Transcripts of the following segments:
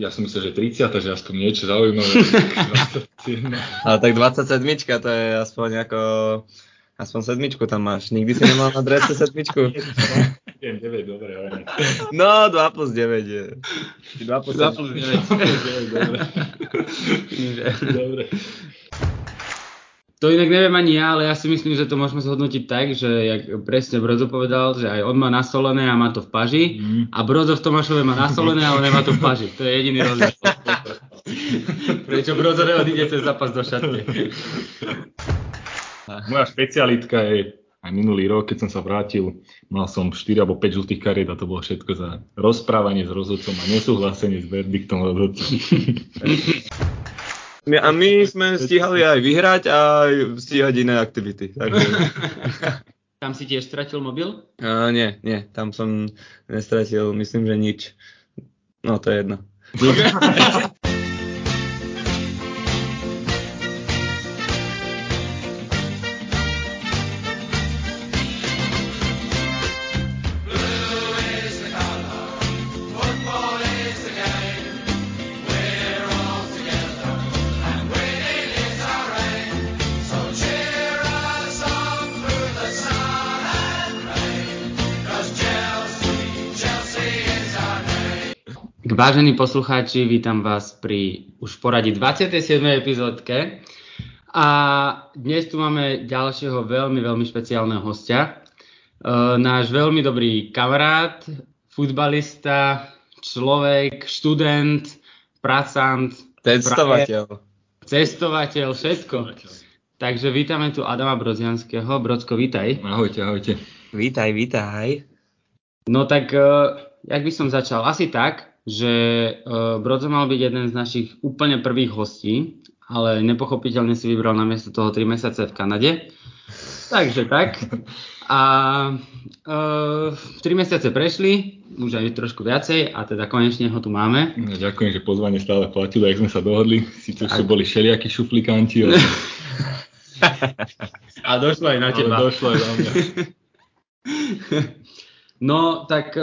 ja som myslel, že 30, že aspoň niečo zaujímavé. Ale tak 27, to je aspoň ako Aspoň sedmičku tam máš. Nikdy si nemal na drese sedmičku? 9, dobre. No, 2 plus 9 je. 2 plus 9. 2 plus 9, dobre. dobre. To inak neviem ani ja, ale ja si myslím, že to môžeme zhodnotiť tak, že jak presne Brozo povedal, že aj on má nasolené a má to v paži mm. a Brozo v Tomášove má nasolené, ale nemá to v paži. To je jediný rozdiel. Prečo Brozo neodíde cez zápas do šatne. Moja špecialitka je aj minulý rok, keď som sa vrátil, mal som 4 alebo 5 žltých kariet a to bolo všetko za rozprávanie s rozhodcom a nesúhlasenie s verdiktom rozhodcom. A my sme stíhali aj vyhrať a aj stíhať iné aktivity. Takže... Tam si tiež stratil mobil? Uh, nie, nie, tam som nestratil, myslím, že nič. No to je jedno. Vážení poslucháči, vítam vás pri už v poradí 27. epizódke. A dnes tu máme ďalšieho veľmi, veľmi špeciálneho hostia. E, náš veľmi dobrý kamarát, futbalista, človek, študent, pracant, cestovateľ. Cestovateľ, všetko. Takže vítame tu Adama Brozianského. Brodsko, vítaj. Ahojte, ahojte. Vítaj, vítaj. No tak, uh, jak by som začal? Asi tak, že uh, Brodzo mal byť jeden z našich úplne prvých hostí, ale nepochopiteľne si vybral na miesto toho 3 mesiace v Kanade. Takže tak. A e, 3 mesiace prešli, už aj trošku viacej a teda konečne ho tu máme. No, ďakujem, že pozvanie stále platilo, jak sme sa dohodli. Sice už boli všelijakí šuflikanti, ale... a došlo aj na teba. Ale došlo aj na mňa. no, tak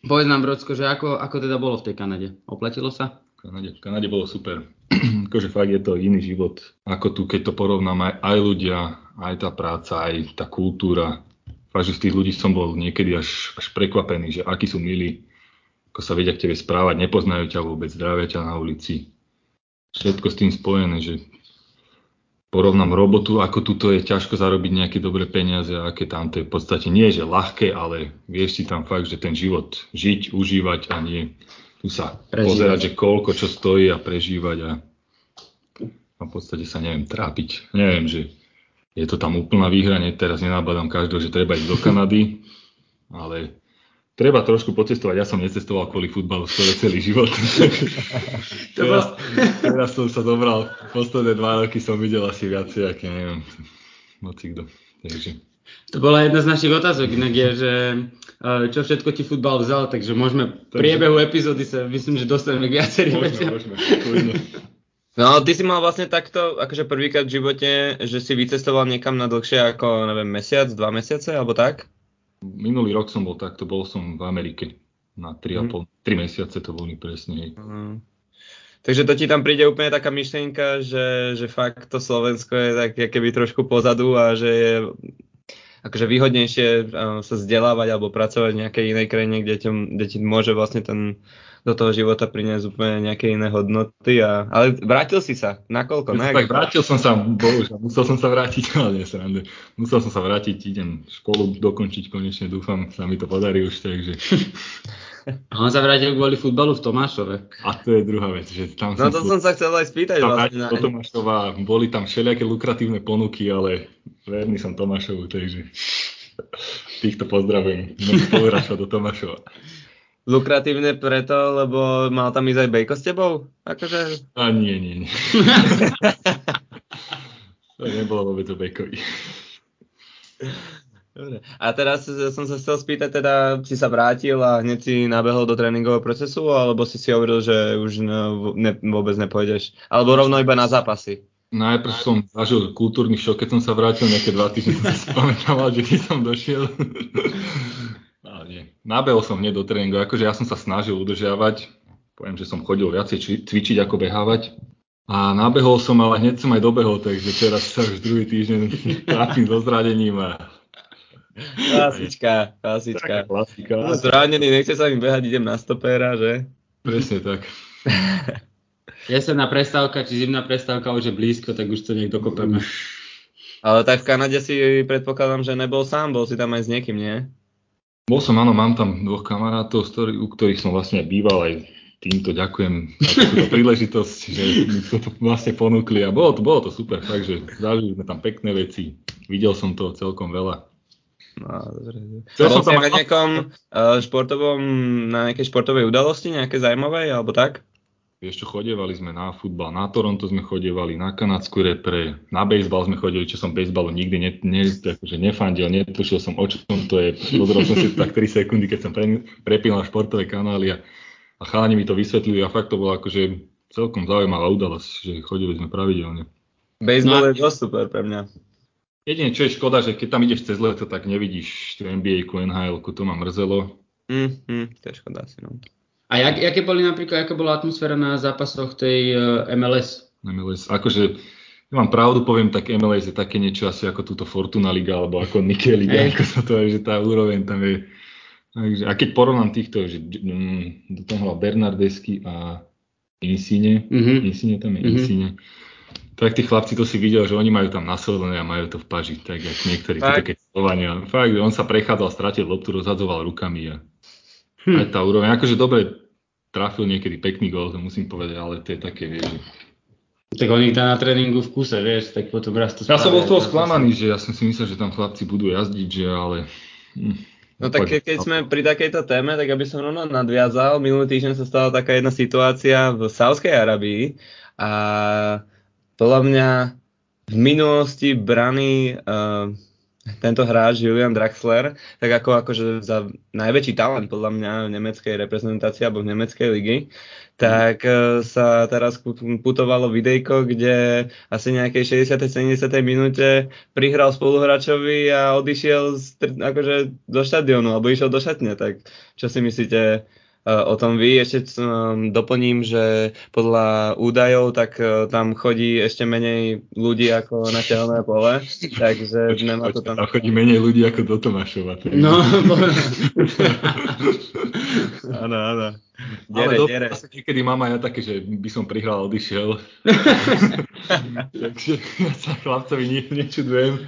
Povedz nám, Brodsko, že ako, ako teda bolo v tej Kanade? Oplatilo sa? V Kanade, v Kanade bolo super. akože fakt je to iný život. Ako tu, keď to porovnám, aj, aj ľudia, aj tá práca, aj tá kultúra. Fakt, že z tých ľudí som bol niekedy až, až prekvapený, že akí sú milí, ako sa vedia k tebe správať, nepoznajú ťa vôbec, zdravia ťa na ulici. Všetko s tým spojené, že porovnám robotu, ako tuto je ťažko zarobiť nejaké dobré peniaze, aké tam to je v podstate nie že ľahké, ale vieš si tam fakt, že ten život žiť, užívať a nie tu sa prežívať. pozerať, že koľko čo stojí a prežívať a, a v podstate sa neviem trápiť. Neviem, že je to tam úplná výhra, teraz nenabadám každého, že treba ísť do Kanady, ale treba trošku pocestovať. Ja som necestoval kvôli futbalu skoro celý život. teraz, teraz som sa zobral, posledné dva roky som videl asi viacej, aké neviem, moci kto. Takže. To bola jedna z našich otázok, inak je, že e, čo všetko ti futbal vzal, takže môžeme v priebehu epizódy sa myslím, že dostaneme k viacerým veciam. No, ty si mal vlastne takto, akože prvýkrát v živote, že si vycestoval niekam na dlhšie ako, neviem, mesiac, dva mesiace, alebo tak? Minulý rok som bol takto, bol som v Amerike na 3,5, mm. 3 mesiace to boli presne. Mm. Takže to ti tam príde úplne taká myšlienka, že, že fakt to Slovensko je tak keby trošku pozadu a že je akože výhodnejšie sa vzdelávať alebo pracovať v nejakej inej krajine, kde ti, kde ti môže vlastne ten do toho života priniesť úplne nejaké iné hodnoty. A, ale vrátil si sa, nakoľko? Na tak vrátil som sa, bohužiaľ, musel som sa vrátiť, ale nie srande. Musel som sa vrátiť, idem školu dokončiť konečne, dúfam, sa mi to podarí už, takže... A on sa vrátil kvôli futbalu v Tomášove. A to je druhá vec. Že tam no to som sa chcel aj spýtať. Tam vlastne. do Tomášova, boli tam všelijaké lukratívne ponuky, ale verný som Tomášovu, takže týchto pozdravujem. Môžem do Tomášova lukratívne preto, lebo mal tam ísť aj Bejko s tebou? Akože... A nie, nie, nie. to nebolo vôbec o Bejkovi. Dobre. A teraz som sa chcel spýtať, teda si sa vrátil a hneď si nabehol do tréningového procesu, alebo si si hovoril, že už ne, vôbec nepôjdeš? Alebo rovno iba na zápasy? Najprv som zažil kultúrny šok, keď som sa vrátil, nejaké dva týždne som si pamätával, že keď som došiel. Ale nie. Nabehol som hneď do tréningu, akože ja som sa snažil udržiavať. Poviem, že som chodil viacej cvičiť ako behávať. A nabehol som, ale hneď som aj dobehol, takže teraz sa už druhý týždeň trápim so zradením a Klasička, klasička. klasika. No, zranený, nechce sa mi behať, idem na stopéra, že? Presne tak. Jesenná prestávka, či zimná prestávka už je blízko, tak už to nech dokopeme. Ale tak v Kanade si predpokladám, že nebol sám, bol si tam aj s niekým, nie? Bol som, áno, mám tam dvoch kamarátov, u ktorých som vlastne býval aj týmto ďakujem za túto príležitosť, že mi to vlastne ponúkli a bolo to, bolo to super, takže zažili sme tam pekné veci, videl som toho celkom veľa. No, dobre. Chcel som tam na nejakom uh, športovom, na nejakej športovej udalosti, nejaké zaujímavé, alebo tak? Vieš čo, chodievali sme na futbal, na Toronto sme chodievali, na kanadskú repre, na baseball sme chodili, čo som baseballu nikdy ne, ne, akože nefandil, netušil som o čom to je. Pozeral som si to tak 3 sekundy, keď som pre, prepínal športové kanály a, a chalani mi to vysvetlili a fakt to bola akože celkom zaujímavá udalosť, že chodili sme pravidelne. Baseball no. je dosť super pre mňa. Jedine, čo je škoda, že keď tam ideš cez leto, tak nevidíš tú NBA-ku, NHL-ku, to ma mrzelo. Mm, mm, to je škoda asi, no. A jak, jaké boli napríklad, aká bola atmosféra na zápasoch tej uh, eh, MLS? MLS, akože ja mám pravdu, poviem, tak MLS je také niečo asi ako túto Fortuna Liga, alebo ako Nike Liga, ako sa to je, že tá úroveň tam je. Takže, a keď porovnám týchto, že um, tam hral Bernardesky a Insine, mm-hmm. Insine tam je, mm-hmm. Insine, tak tí chlapci to si videl, že oni majú tam nasledované a majú to v paži, tak ako niektorí títo keď Slovania. Fakt, on sa prechádzal, stratil loptu, rozhadzoval rukami a Hm. Aj tá úroveň, akože dobre trafil niekedy pekný gól, to musím povedať, ale to je také, vieš. Tak on ich dá na tréningu v kuse, vieš, tak potom raz to Ja som bol z toho sklamaný, že ja som si myslel, že tam chlapci budú jazdiť, že ale... Hm, no tak ke, keď sme pri takejto téme, tak aby som rovno nadviazal, minulý týždeň sa stala taká jedna situácia v Sávskej Arabii a podľa mňa v minulosti brany uh, tento hráč Julian Draxler, tak ako akože za najväčší talent podľa mňa v nemeckej reprezentácii alebo v nemeckej ligy, tak uh, sa teraz putovalo videjko, kde asi nejakej 60. 70. minúte prihral spoluhráčovi a odišiel z, akože do štadionu alebo išiel do šatne, tak čo si myslíte, o tom vy. Ešte um, doplním, že podľa údajov tak uh, tam chodí ešte menej ľudí ako na telné pole, takže nemá to tam... A chodí menej ľudí ako do Tomášova. No, áno, áno. Dere, Ale do, dere. niekedy mám aj ja také, že by som prihral a odišiel. Takže ja sa chlapcovi nie, nečudujem.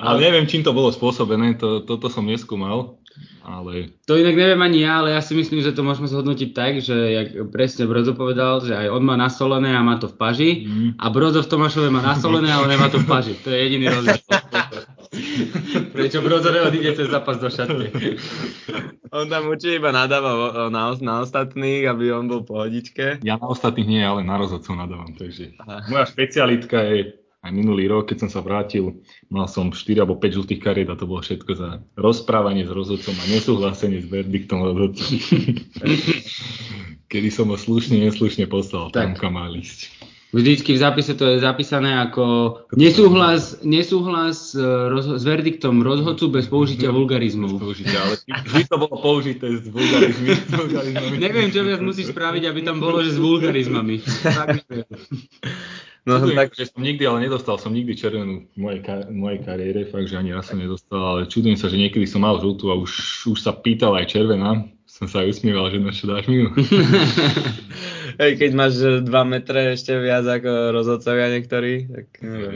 Ale neviem, čím to bolo spôsobené, to, toto som neskúmal ale... To inak neviem ani ja, ale ja si myslím, že to môžeme zhodnotiť tak, že jak presne Brozo povedal, že aj on má nasolené a má to v paži mm. a Brozo v Tomášove má nasolené, ale nemá to v paži. To je jediný rozdiel. Prečo Brozo neodíde cez zápas do šatky? On tam určite iba nadáva na, na ostatných, aby on bol pohodičke. Ja na ostatných nie, ale na rozhodcov nadávam. Takže moja špecialitka je aj minulý rok, keď som sa vrátil, mal som 4 alebo 5 žltých kariet a to bolo všetko za rozprávanie s rozhodcom a nesúhlasenie s verdiktom rozhodcom. Kedy som ho slušne, neslušne poslal tak. tam, kam mal ísť. Vždycky v zápise to je zapísané ako nesúhlas, nesúhlas e, roz, s verdiktom rozhodcu bez použitia vulgarizmov. Bez použitia, ale vždy to bolo použité s vulgarizmami. Neviem, čo viac musíš spraviť, aby tam bolo, že s vulgarizmami. No, Čudujem, tak... že som nikdy, ale nedostal som nikdy červenú v mojej, kar- mojej kariére, fakt, že ani raz som nedostal, ale čudujem sa, že niekedy som mal žltú a už, už sa pýtal aj červená. Som sa aj usmieval, že no čo dáš mi Hej, keď máš 2 metre ešte viac ako rozhodcovia niektorí, tak.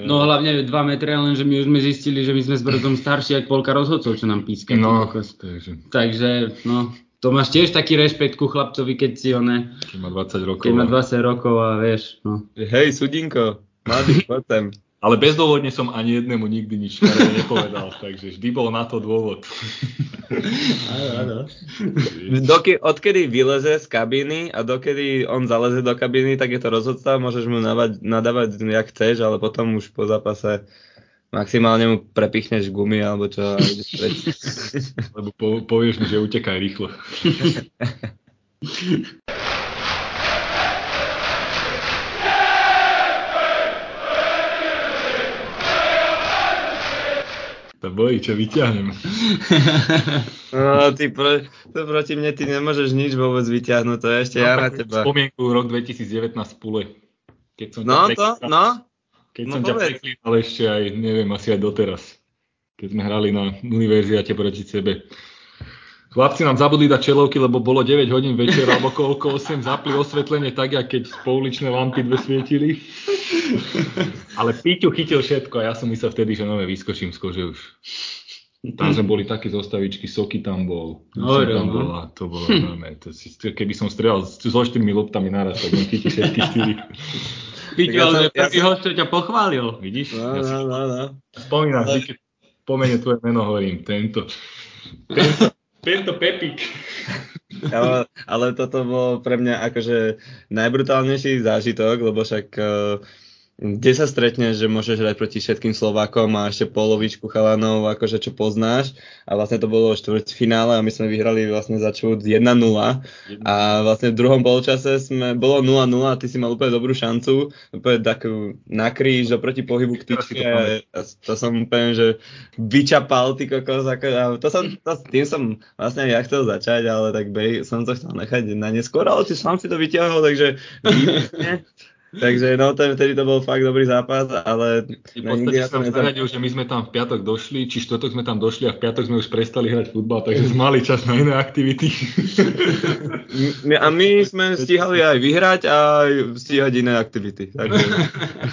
No hlavne 2 metre, lenže my už sme zistili, že my sme s Brzom starší ako polka rozhodcov, čo nám píska. No, takže. takže, no, to máš tiež taký rešpekt ku chlapcovi, keď si one... Keď má 20 rokov. Keď má 20 rokov a vieš, no. Hej, sudinko, mladý, poďme. Ale bezdôvodne som ani jednému nikdy nič nepovedal, takže vždy bol na to dôvod. Áno, áno. Doky, odkedy vyleze z kabíny a dokedy on zaleze do kabíny, tak je to rozhodca, môžeš mu nadávať, nadávať jak chceš, ale potom už po zápase Maximálne mu prepichneš gumy alebo čo. Lebo po, povieš mi, že utekaj rýchlo. To bojí, čo vyťahnem. No, ty pro, to proti mne ty nemôžeš nič vôbec vyťahnuť, to je ešte no, ja na teba. Spomienku rok 2019 v Pule. Keď som no to, no. Keď no, som povedz. ťa preklínal ešte aj, neviem, asi aj doteraz. Keď sme hrali na univerziate proti sebe. Chlapci nám zabudli dať čelovky, lebo bolo 9 hodín večer, alebo koľko 8, zapli osvetlenie tak, jak keď pouličné lampy dve svietili. Ale Píťu chytil všetko a ja som myslel vtedy, že nové vyskočím z kože už. Tam sme boli také zostavičky, Soky tam bol, no, tam no. bol a to bolo normálne. To si, keby som strieľal so štyrmi loptami naraz, tak chytil všetky Piťo, ale prvý host, čo ťa pochválil. Vidíš? No, ja no, no, no. Spomínam si, keď pomene tvoje meno, hovorím, tento. Tento, tento Pepik. ale, ale toto bol pre mňa akože najbrutálnejší zážitok, lebo však uh, kde sa stretneš, že môžeš hrať proti všetkým Slovákom a ešte polovičku chalanov, akože čo poznáš. A vlastne to bolo finále a my sme vyhrali vlastne za čút 1-0. A vlastne v druhom polčase sme, bolo 0-0 a ty si mal úplne dobrú šancu, úplne takú nakríž oproti pohybu k tyčke a, a to som úplne, že vyčapal ty kokos. Ako, a to som, to, tým som vlastne ja chcel začať, ale tak bej, som to chcel nechať na neskôr, ale ty sám si to vyťahol, takže Takže no, ten, vtedy to bol fakt dobrý zápas, ale... V podstate som zaradil, že my sme tam v piatok došli, či štvrtok sme tam došli a v piatok sme už prestali hrať futbal, takže sme mali čas na iné aktivity. a my sme stíhali aj vyhrať a stíhať iné aktivity. Takže...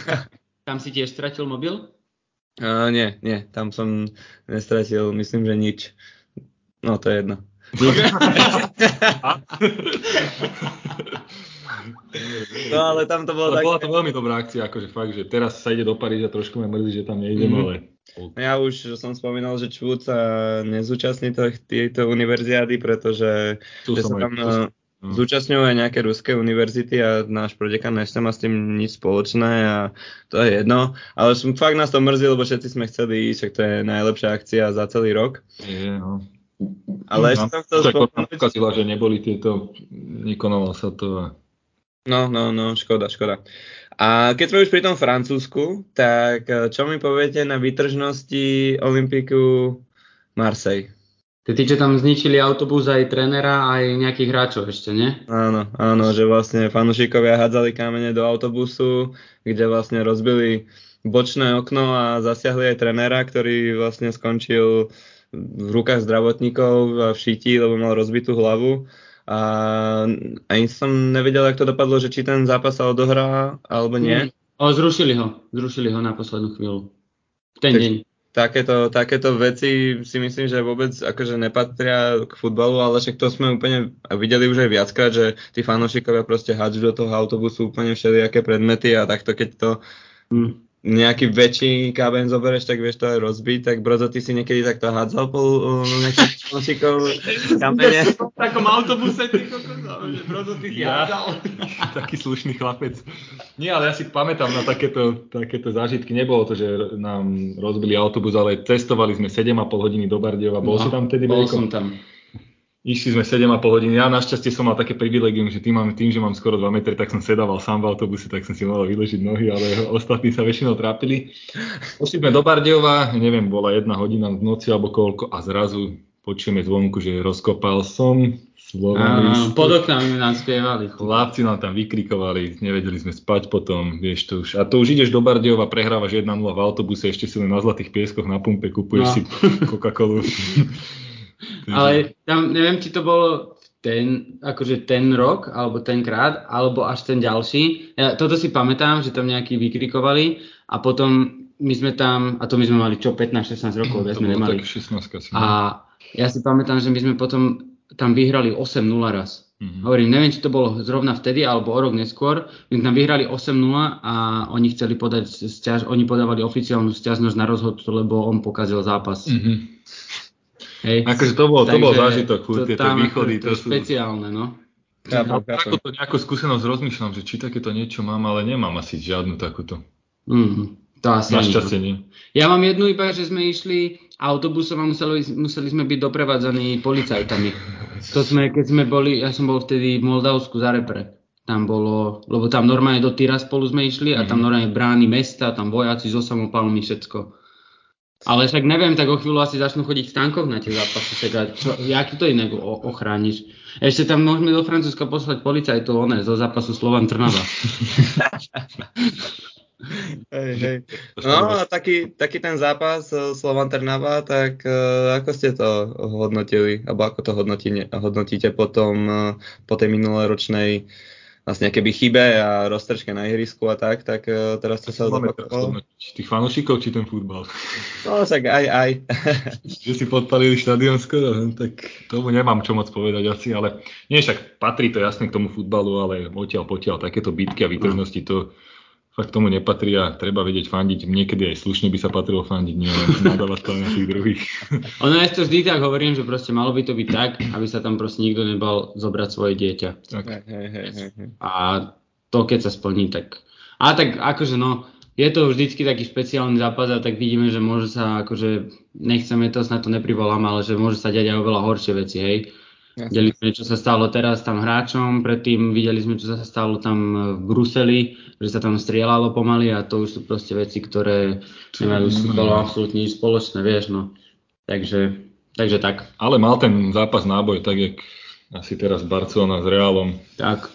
Tam si tiež stratil mobil? Uh, nie, nie, tam som nestratil, myslím, že nič. No, to je jedno. No ale tam to bolo ale tak... bola to veľmi dobrá akcia, akože fakt, že teraz sa ide do Paríža, trošku ma mrzí, že tam nejdem, mm. ale... Ja už som spomínal, že Čvút sa nezúčastní tejto univerziády, pretože že sa tam no. zúčastňujú aj nejaké ruské univerzity a náš prodekan ešte má s tým nič spoločné a to je jedno. Ale som, fakt nás to mrzí, lebo všetci sme chceli ísť, to je najlepšia akcia za celý rok. Je, no. Ale ešte som chcel spomenúť... že neboli tieto, nekonalo sa to a No, no, no, škoda, škoda. A keď sme už pri tom Francúzsku, tak eh, čo mi poviete na vytržnosti Olympiku Marseille? Tí, čo tam zničili autobus aj trenera, aj nejakých hráčov ešte, nie? Áno, áno, že vlastne fanúšikovia hádzali kamene do autobusu, kde vlastne rozbili bočné okno a zasiahli aj trenera, ktorý vlastne skončil v rukách zdravotníkov a v šíti, lebo mal rozbitú hlavu a ani som nevedel, jak to dopadlo, že či ten zápas sa odohrá, alebo nie. O, zrušili ho, zrušili ho na poslednú chvíľu. V ten tak, deň. Takéto, takéto veci si myslím, že vôbec akože nepatria k futbalu, ale však to sme úplne videli už aj viackrát, že tí fanúšikovia proste hádžu do toho autobusu úplne všelijaké predmety a takto keď to mm nejaký väčší káben zoberieš, tak vieš to aj rozbiť, tak Brozo, ty si niekedy takto hádzal po uh, nejakých nosikov kamene? V takom autobuse, ty kokos, Brozo, ty si ja, hádzal. Taký slušný chlapec. Nie, ale ja si pamätám na takéto, takéto zážitky. Nebolo to, že nám rozbili autobus, ale cestovali sme 7,5 hodiny do Bardejova. Bol no, si tam vtedy? Bol som tam. Išli sme 7,5 hodiny. Ja našťastie som mal také privilegium, že tým, mám, tým, že mám skoro 2 metre, tak som sedával sám v autobuse, tak som si mohol vyležiť nohy, ale ostatní sa väčšinou trápili. Pošli sme do Bardejova, neviem, bola jedna hodina v noci alebo koľko a zrazu počujeme zvonku, že rozkopal som Slovan. pod oknami nám spievali. Chlapci nám tam vykrikovali, nevedeli sme spať potom, vieš to už. A to už ideš do Bardejova, prehrávaš 1-0 v autobuse, ešte si len na Zlatých pieskoch na pumpe, kupuješ no. si Coca-Colu. Ale tam neviem, či to bolo ten, akože ten rok, alebo tenkrát, alebo až ten ďalší. Ja toto si pamätám, že tam nejakí vykrikovali a potom my sme tam, a to my sme mali čo, 15-16 rokov, ja sme nemali. Tak 16 a ja si pamätám, že my sme potom tam vyhrali 8-0 raz. Mm-hmm. Hovorím, neviem, či to bolo zrovna vtedy, alebo o rok neskôr. My tam vyhrali 8-0 a oni chceli podať stiaž, oni podávali oficiálnu stiažnosť na rozhodcu, lebo on pokazil zápas. Mm-hmm. Hej. Akože to bol, to bol zážitok, furt, to, tieto východy. To, to, to sú špeciálne, no. Ja, ako to nejakú skúsenosť rozmýšľam, že či takéto niečo mám, ale nemám asi žiadnu takúto. Mm, to asi Našťastie nie. Ja mám jednu iba, že sme išli autobusom a museli, museli sme byť doprevádzaní policajtami. To sme, keď sme boli, ja som bol vtedy v Moldavsku za repre. Tam bolo, lebo tam normálne do Tyra spolu sme išli a tam mhm. normálne brány mesta, tam vojaci so samopalmi, všetko. Ale však neviem, tak o chvíľu asi začnú chodiť v tankoch na tie zápasy. Tak čo, jak to inak ochrániš? Ešte tam môžeme do Francúzska poslať policajtov, one, zo zápasu Slovan Trnava. hej, hej. No a taký, taký ten zápas eh, Slovan Trnava, tak uh, ako ste to hodnotili? Alebo ako to hodnotíte, hodnotíte potom uh, po tej minuloročnej vlastne keby chybe a roztržke na ihrisku a tak, tak uh, teraz to sa zopakovalo. Tých fanúšikov či ten futbal? No tak aj, aj. Že si podpalili štadión skoro, tak tomu nemám čo moc povedať asi, ale nie však patrí to jasne k tomu futbalu, ale odtiaľ potiaľ takéto bitky a výtržnosti to fakt tomu nepatrí a treba vedieť fandiť. Niekedy aj slušne by sa patrilo fandiť, nie nadávať to na tých druhých. Ono ja to vždy tak hovorím, že proste malo by to byť tak, aby sa tam proste nikto nebal zobrať svoje dieťa. Tak. A to keď sa splní, tak... A tak akože no, je to vždycky taký špeciálny zápas a tak vidíme, že môže sa akože, nechceme to, snad to neprivolám, ale že môže sa diať aj oveľa horšie veci, hej Videli sme, čo sa stalo teraz tam hráčom, predtým videli sme, čo sa stalo tam v Bruseli, že sa tam strieľalo pomaly a to už sú proste veci, ktoré nemajú s futbolom absolútne nič spoločné, vieš, no. Takže, takže tak. Ale mal ten zápas náboj, tak jak asi teraz Barcelona s Realom. Tak.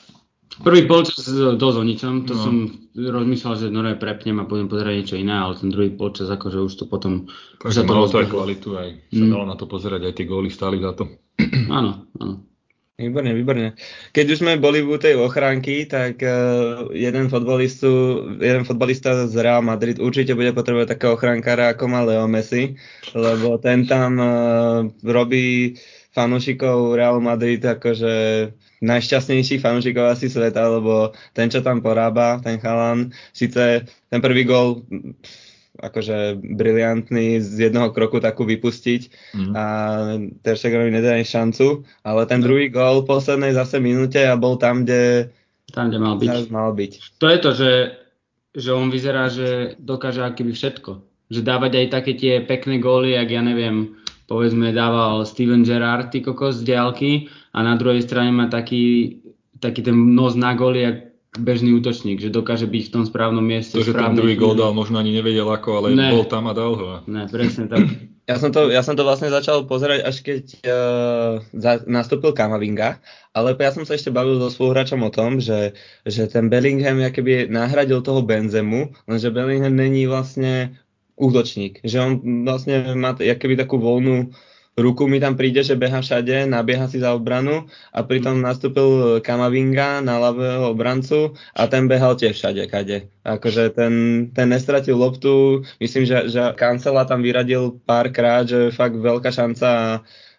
Prvý polčas dosť o ničom, to no. som rozmýšľal, že no prepnem a budem pozerať niečo iné, ale ten druhý polčas akože už to potom... Takže malo to aj kvalitu, aj sa mm. dalo na to pozerať, aj tie góly stáli za to. Áno, áno. Výborne, výborne. Keď už sme boli v tej ochránky, tak uh, jeden, futbalistu, jeden futbalista z Real Madrid určite bude potrebovať takého ochránkára, ako má Leo Messi, lebo ten tam uh, robí fanúšikov Real Madrid akože najšťastnejších fanúšikov asi sveta, lebo ten, čo tam porába, ten chalan, síce ten prvý gol akože briliantný z jednoho kroku takú vypustiť mm. a Ter Stegerovi nedá šancu, ale ten druhý gól v poslednej zase minúte a bol tam, kde, tam, kde mal, byť. mal byť. To je to, že, že on vyzerá, že dokáže akoby všetko. Že dávať aj také tie pekné góly, ak ja neviem, povedzme dával Steven Gerrard ty kokos z diálky a na druhej strane má taký, taký ten nos na góly, jak bežný útočník, že dokáže byť v tom správnom mieste. To, že ten druhý gól dal, možno ani nevedel ako, ale ne. bol tam a dal ho. Ne, presne tak. Ja som, to, ja som to vlastne začal pozerať, až keď uh, za, nastúpil Kamavinga, ale ja som sa ešte bavil so spoluhráčom o tom, že, že ten Bellingham keby nahradil toho Benzemu, lenže Bellingham není vlastne útočník, že on vlastne má keby takú voľnú ruku mi tam príde, že beha všade, nabieha si za obranu a pritom nastúpil Kamavinga na ľavého obrancu a ten behal tiež všade, kade. Akože ten, ten nestratil loptu, myslím, že, že Kancela tam vyradil párkrát, že fakt veľká šanca a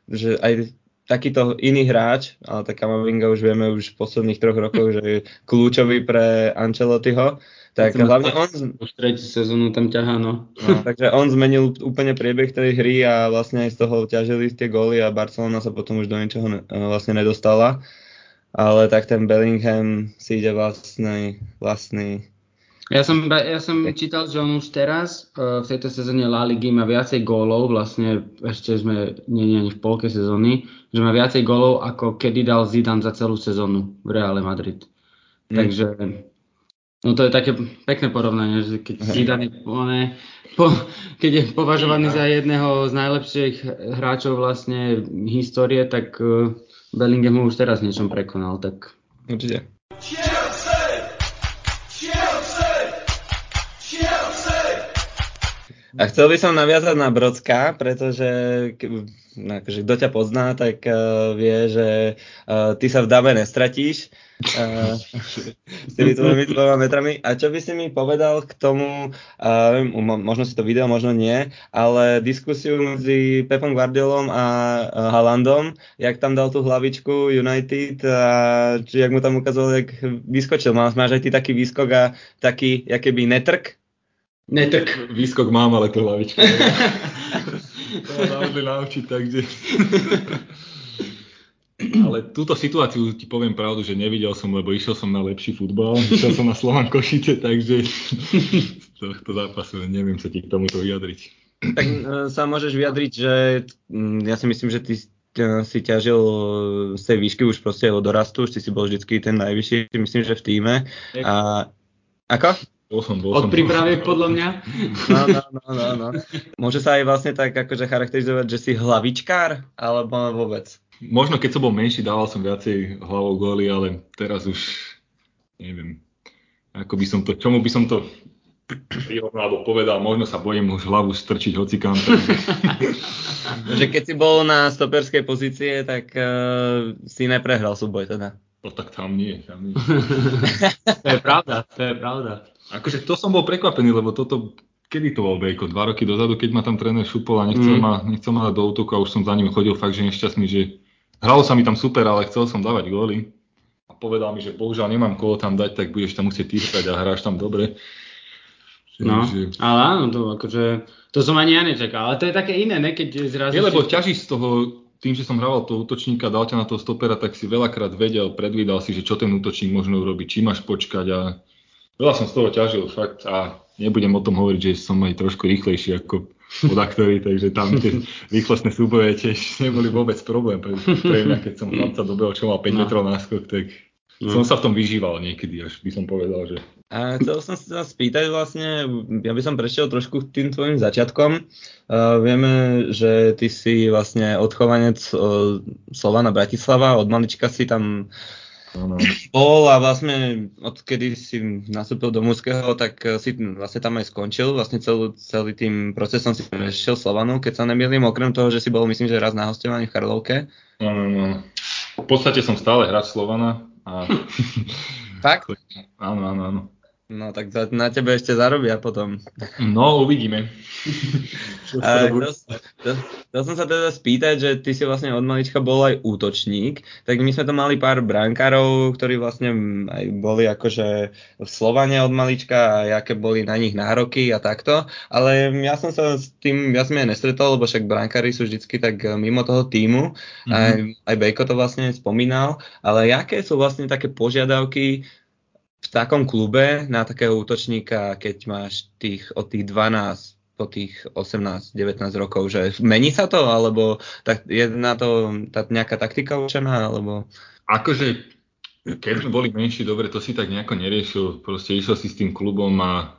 že aj takýto iný hráč, ale tak Kamavinga už vieme už v posledných troch rokoch, že je kľúčový pre Ancelottiho, tak hlavne on... Už tretí sezónu tam ťahá, no. no. Takže on zmenil úplne priebeh tej hry a vlastne aj z toho ťažili tie góly a Barcelona sa potom už do ničoho ne, vlastne nedostala. Ale tak ten Bellingham si ide vlastný, vlastný ja som, ja som čítal, že on už teraz uh, v tejto sezóne La Ligy má viacej gólov, vlastne ešte sme nie, nie ani v polke sezóny, že má viacej gólov ako kedy dal Zidane za celú sezónu v Reále Madrid. Mm. Takže No to je také pekné porovnanie, že keď Zidane je, po, keď je považovaný za jedného z najlepších hráčov vlastne histórie, tak uh, Bellingham ho už teraz niečom prekonal, tak... Určite. A chcel by som naviazať na Brodska, pretože akože, kto ťa pozná, tak uh, vie, že uh, ty sa v dave nestratíš uh, s tými tvojimi dvoma metrami. A čo by si mi povedal k tomu, uh, možno si to video, možno nie, ale diskusiu medzi Pepom Guardiolom a uh, Halandom, jak tam dal tú hlavičku United a či jak mu tam ukazoval, jak vyskočil. Máš, aj ty taký výskok a taký, by netrk? Netrk. Výskok mám, ale to hlavička. to ma navodli naučiť, takže... Ale túto situáciu ti poviem pravdu, že nevidel som, lebo išiel som na lepší futbal, išiel som na Slovan Košice, takže z tohto zápasu neviem sa ti k tomuto vyjadriť. Tak e, sa môžeš vyjadriť, že mm, ja si myslím, že ty si ťažil z tej výšky už proste od dorastu, už ty si bol vždycky ten najvyšší, myslím, že v týme. A, ako? Bol som, bol Od prípravy podľa mňa. No, no, no, no, no. Môže sa aj vlastne tak akože charakterizovať, že si hlavičkár, alebo vôbec? Možno keď som bol menší, dával som viacej hlavou góly, ale teraz už neviem. Ako by som to, čomu by som to prirovnal alebo povedal, možno sa bojím už hlavu strčiť hocikam. že keď si bol na stoperskej pozície, tak uh, si neprehral súboj teda. No tak tam nie, tam nie. to je pravda, to je pravda. Akože to som bol prekvapený, lebo toto, kedy to bol Bejko? Dva roky dozadu, keď ma tam tréner šupol a nechcel, mm. ma, nechcel ma dať do útoku a už som za ním chodil fakt, že nešťastný, že hralo sa mi tam super, ale chcel som dávať góly. A povedal mi, že bohužiaľ nemám koho tam dať, tak budeš tam musieť týskať a hráš tam dobre. No, že... ale áno, to akože, to som ani ja nečakal, ale to je také iné, ne, keď zrazu... Je, lebo si... ťažíš z toho, tým, že som hrával toho útočníka, dal ťa na toho stopera, tak si veľakrát vedel, predvídal si, že čo ten útočník možno urobiť, či máš počkať a veľa som z toho ťažil fakt a nebudem o tom hovoriť, že som aj trošku rýchlejší ako podaktory, takže tam tie rýchlostné súboje tiež neboli vôbec problém pre, pre mňa, keď som chlapca dobehol, čo mal 5 no. metrov náskok, tak no. som sa v tom vyžíval niekedy, až by som povedal, že... A chcel som sa spýtať vlastne, ja by som prešiel trošku tým tvojim začiatkom. Uh, vieme, že ty si vlastne odchovanec uh, Slovana Bratislava, od malička si tam Ano. Bol a vlastne odkedy si nastúpil do Múzkeho, tak si vlastne tam aj skončil. Vlastne celý, celý tým procesom si prešiel Slovanu, keď sa nemýlim, okrem toho, že si bol myslím, že raz na hostovaní v Karlovke. Áno, no. V podstate som stále hráč Slovana. A... Fakt? Áno, áno, áno. No tak na tebe ešte zarobia potom. No, uvidíme. A, to, to, to som sa teda spýtať, že ty si vlastne od malička bol aj útočník, tak my sme to mali pár brankárov, ktorí vlastne aj boli akože v Slovane od malička a aké boli na nich nároky a takto, ale ja som sa s tým viac menej nestretol, lebo však brankári sú vždycky tak mimo toho týmu, mm-hmm. aj, aj Bejko to vlastne spomínal, ale aké sú vlastne také požiadavky v takom klube na takého útočníka, keď máš tých od tých 12 po tých 18-19 rokov, že mení sa to, alebo tak je na to tá nejaká taktika určená, alebo... Akože, keď sme boli menší, dobre, to si tak nejako neriešil, proste išiel si s tým klubom a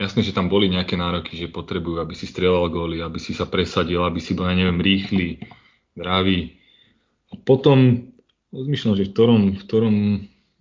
jasné, že tam boli nejaké nároky, že potrebujú, aby si strieľal góly, aby si sa presadil, aby si bol, ja neviem, rýchly, dravý. A potom rozmýšľam, že v ktorom, v ktorom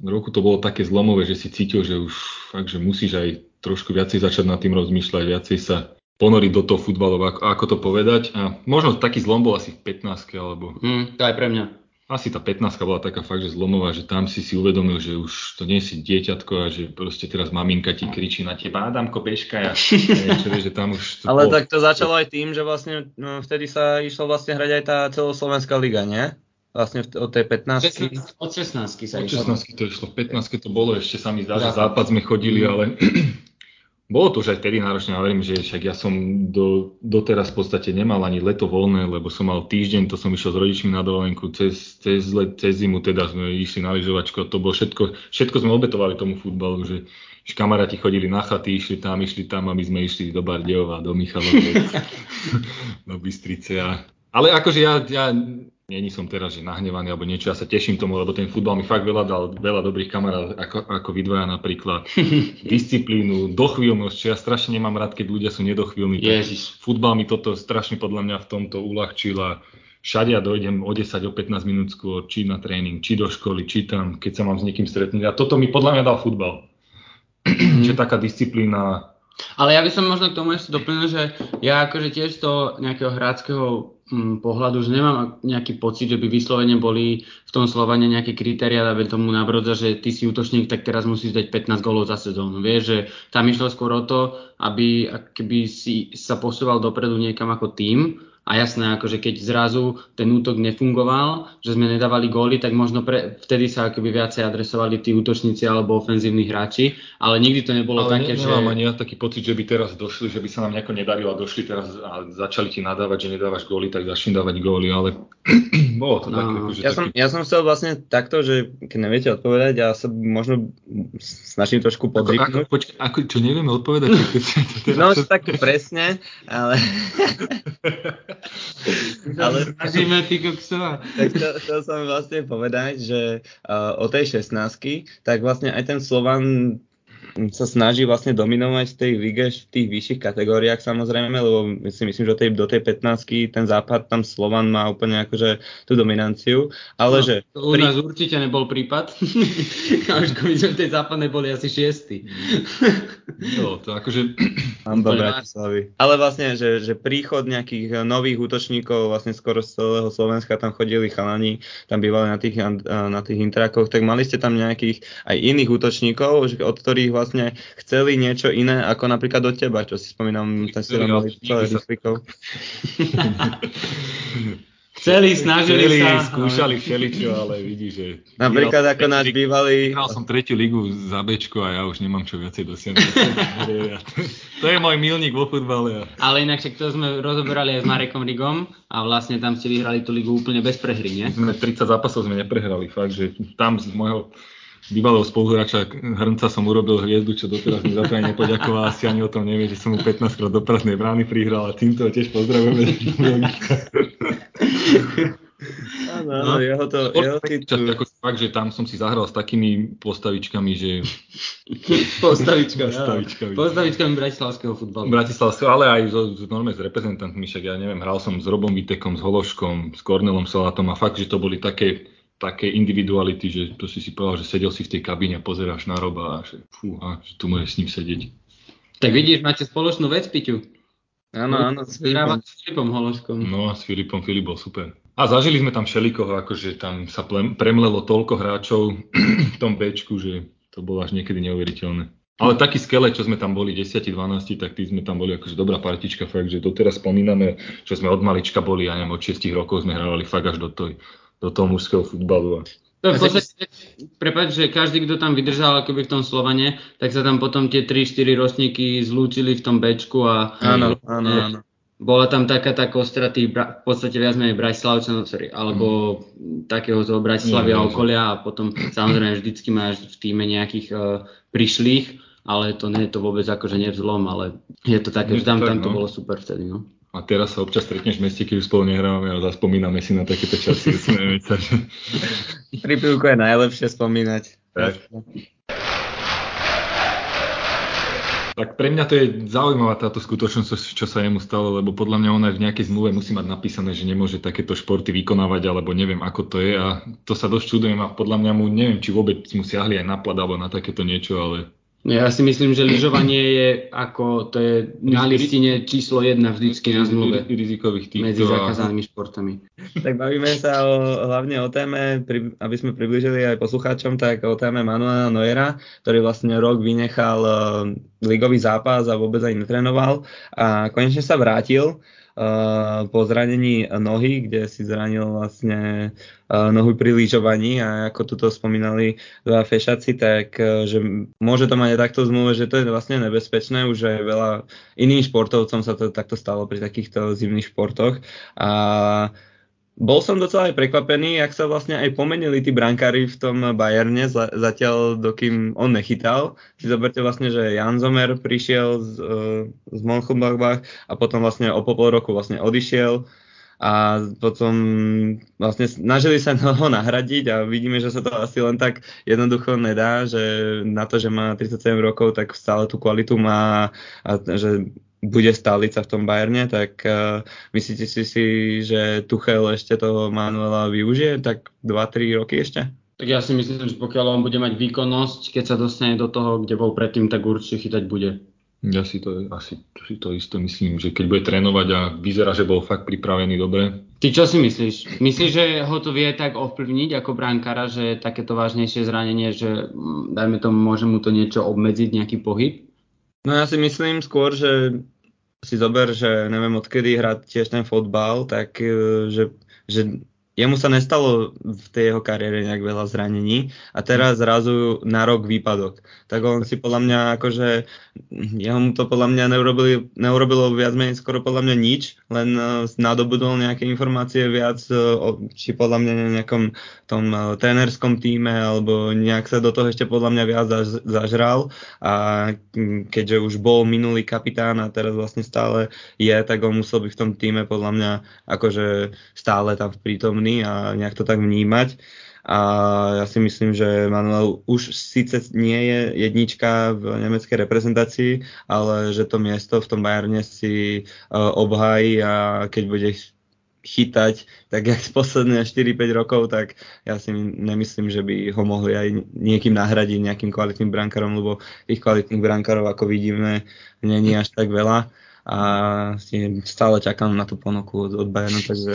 roku to bolo také zlomové, že si cítil, že už fakt, že musíš aj trošku viacej začať nad tým rozmýšľať, viacej sa ponoriť do toho futbalu, ako, ako to povedať. A možno taký zlom bol asi v 15 alebo... Mm, to aj pre mňa. Asi tá 15 bola taká fakt, že zlomová, že tam si si uvedomil, že už to nie si dieťatko a že proste teraz maminka ti kričí na teba, Adamko, bežka vieš, že tam už... To Ale bol... tak to začalo aj tým, že vlastne no, vtedy sa išlo vlastne hrať aj tá celoslovenská liga, nie? Vlastne od tej 15 Od 16 sa Od 16 to išlo. V 15 to bolo, ešte sa mi zdá, že západ sme chodili, ale bolo to už aj vtedy náročné. Ja verím, že však ja som do, doteraz v podstate nemal ani leto voľné, lebo som mal týždeň, to som išiel s rodičmi na dovolenku, cez, cez, let, cez zimu teda sme išli na lyžovačko, to bolo všetko, všetko sme obetovali tomu futbalu, že že kamaráti chodili na chaty, išli tam, išli tam a my sme išli do Bardejova, do Michalovej, do Bystrice. A... Ale akože ja, ja není som teraz že nahnevaný alebo niečo, ja sa teším tomu, lebo ten futbal mi fakt veľa dal, veľa dobrých kamarát, ako, ako vy dvaja napríklad. Disciplínu, dochvíľnosť, čo ja strašne nemám rád, keď ľudia sú nedochvíľní. Ježiš. Futbal mi toto strašne podľa mňa v tomto uľahčil a všade ja dojdem o 10, o 15 minút skôr, či na tréning, či do školy, či tam, keď sa mám s niekým stretnúť. A toto mi podľa mňa dal futbal. Čiže taká disciplína. Ale ja by som možno k tomu ešte doplnil, že ja akože tiež to nejakého hráckého pohľadu, že nemám nejaký pocit, že by vyslovene boli v tom Slovane nejaké kritéria, aby tomu nabrodza, že ty si útočník, tak teraz musíš dať 15 golov za sezónu. Vieš, že tam išlo skôr o to, aby keby si sa posúval dopredu niekam ako tým, a jasné, akože keď zrazu ten útok nefungoval, že sme nedávali góly, tak možno pre, vtedy sa akoby viacej adresovali tí útočníci alebo ofenzívni hráči, ale nikdy to nebolo ale také, ne, že... Nemám ani ja taký pocit, že by teraz došli, že by sa nám nejako nedarilo a došli teraz a začali ti nadávať, že nedávaš góly, tak začni dávať góly, ale bolo to no, také. Akože ja, taký... som, ja som chcel vlastne takto, že keď neviete odpovedať, ja sa možno snažím trošku podrýpnuť. Ako, ako, ako, čo nevieme odpovedať? no, tak presne, ale... Ale snažíme ty. Tak to, chcel som vlastne povedať, že uh, o tej 16 tak vlastne aj ten Slovan sa snaží vlastne dominovať v tej lige v tých vyšších kategóriách samozrejme, lebo si myslím, že do tej, do tej 15 ten západ tam Slovan má úplne akože tú dominanciu, ale no, že... To u nás určite nebol prípad. Kažko, my sme v tej západnej boli asi šiestí. no, to akože... Ale vlastne, že, že príchod nejakých nových útočníkov vlastne skoro z celého Slovenska tam chodili chalani, tam bývali na tých, na tých intrakoch, tak mali ste tam nejakých aj iných útočníkov, od ktorých vlastne chceli niečo iné, ako napríklad od teba, čo si spomínam, ten si mali. Chceli, snažili Chceli, sa. skúšali všeličo, ale vidí, že... Napríklad ako náš bývalý... Vyhral som tretiu ligu za Bčko a ja už nemám čo viacej dosiahnuť. to je môj milník vo futbale. Ale inak však to sme rozoberali aj s Marekom Rigom a vlastne tam ste vyhrali tú ligu úplne bez prehry, nie? Sme 30 zápasov sme neprehrali, fakt, že tam z môjho bývalého spoluhráča Hrnca som urobil hviezdu, čo doteraz mi za to aj nepoďakoval, asi ani o tom nevie, že som mu 15 krát do prázdnej brány prihral a týmto tiež pozdravujeme. Áno, no, jeho to, jeho titul... Ako fakt, že tam som si zahral s takými postavičkami, že... postavičkami, postavičkami. postavičkami bratislavského futbalu. Bratislavského, ale aj so, normálne s reprezentantmi, však ja neviem, hral som s Robom Vitekom, s Hološkom, s Kornelom Salatom a fakt, že to boli také také individuality, že to si si povedal, že sedel si v tej kabíne a pozeráš na roba a že fúha, že tu môžeš s ním sedieť. Tak vidíš, máte spoločnú vec, Piťu. Áno, áno, s Filipom. s Filipom Hološkom. No a s Filipom, Filip bol super. A zažili sme tam všelikoho, akože tam sa premlelo toľko hráčov v tom Bčku, že to bolo až niekedy neuveriteľné. Ale taký skele, čo sme tam boli 10-12, tak tí sme tam boli akože dobrá partička, fakt, že doteraz spomíname, že sme od malička boli, ja neviem, od 6 rokov sme hrávali fakt až do, toj, do toho mužského futbalu. To v podstate, prepáč, že každý, kto tam vydržal akoby v tom Slovane, tak sa tam potom tie 3-4 ročníky zlúčili v tom Bčku a áno, áno, áno. bola tam taká tá kostra tých, v podstate viac menej Bratislavčanov, sorry, alebo mm. takého toho Bratislavy a okolia a potom samozrejme vždycky máš v týme nejakých uh, prišlých, ale to nie je to vôbec akože nevzlom, ale je to také, že tam, tam to no. bolo super vtedy, no. A teraz sa občas stretneš v meste, keď už spolu nehrávame a zaspomíname si na takéto časy. sa, že... Pri pivku je najlepšie spomínať. Tak. tak pre mňa to je zaujímavá táto skutočnosť, čo sa jemu stalo, lebo podľa mňa ona v nejakej zmluve musí mať napísané, že nemôže takéto športy vykonávať, alebo neviem, ako to je. A to sa dosť čudujem a podľa mňa mu neviem, či vôbec mu siahli aj napad alebo na takéto niečo, ale ja si myslím, že lyžovanie je ako, to je na listine číslo jedna vždycky na zmluve. Rizikových týchto. Medzi zakázanými športami. tak bavíme sa o, hlavne o téme, aby sme približili aj poslucháčom, tak o téme Manuela Neuera, ktorý vlastne rok vynechal uh, ligový zápas a vôbec aj netrenoval a konečne sa vrátil po zranení nohy, kde si zranil vlastne nohu pri lyžovaní a ako tuto spomínali dva fešaci, tak že môže to mať aj takto zmluve, že to je vlastne nebezpečné, už aj veľa iným športovcom sa to takto stalo pri takýchto zimných športoch. A bol som docela aj prekvapený, ak sa vlastne aj pomenili tí brankári v tom Bayerne, zatiaľ dokým on nechytal. Si zoberte vlastne, že Jan Zomer prišiel z, e, z Monchengladbach a potom vlastne o pol roku vlastne odišiel a potom vlastne snažili sa ho nahradiť a vidíme, že sa to asi len tak jednoducho nedá, že na to, že má 37 rokov, tak stále tú kvalitu má a že bude stálica v tom Bayerne, tak uh, myslíte si, si, že Tuchel ešte toho Manuela využije, tak 2-3 roky ešte? Tak ja si myslím, že pokiaľ on bude mať výkonnosť, keď sa dostane do toho, kde bol predtým, tak určite chytať bude. Ja si to, asi si to isto myslím, že keď bude trénovať a vyzerá, že bol fakt pripravený dobre. Ty čo si myslíš? Myslíš, že ho to vie tak ovplyvniť ako brankára, že takéto vážnejšie zranenie, že mm, dajme tomu, môže mu to niečo obmedziť, nejaký pohyb? No ja si myslím skôr, že si zober, že neviem odkedy hrať tiež ten fotbal, tak e, že, že jemu sa nestalo v tej jeho kariére nejak veľa zranení a teraz zrazu na rok výpadok. Tak on si podľa mňa akože, jeho mu to podľa mňa neurobili, neurobilo viac menej skoro podľa mňa nič, len uh, nadobudol nejaké informácie viac, uh, či podľa mňa nejakom tom uh, trénerskom týme, alebo nejak sa do toho ešte podľa mňa viac zaž, zažral a keďže už bol minulý kapitán a teraz vlastne stále je, tak on musel byť v tom týme podľa mňa akože stále tam v prítomný a nejak to tak vnímať. a ja si myslím, že Manuel už síce nie je jednička v nemeckej reprezentácii, ale že to miesto v tom Bayerne si uh, a keď bude chytať, tak jak posledné 4-5 rokov, tak ja si nemyslím, že by ho mohli aj niekým nahradiť nejakým kvalitným brankárom, lebo tých kvalitných brankárov, ako vidíme, není až tak veľa a stále čakám na tú ponuku od, od Bayernu, takže...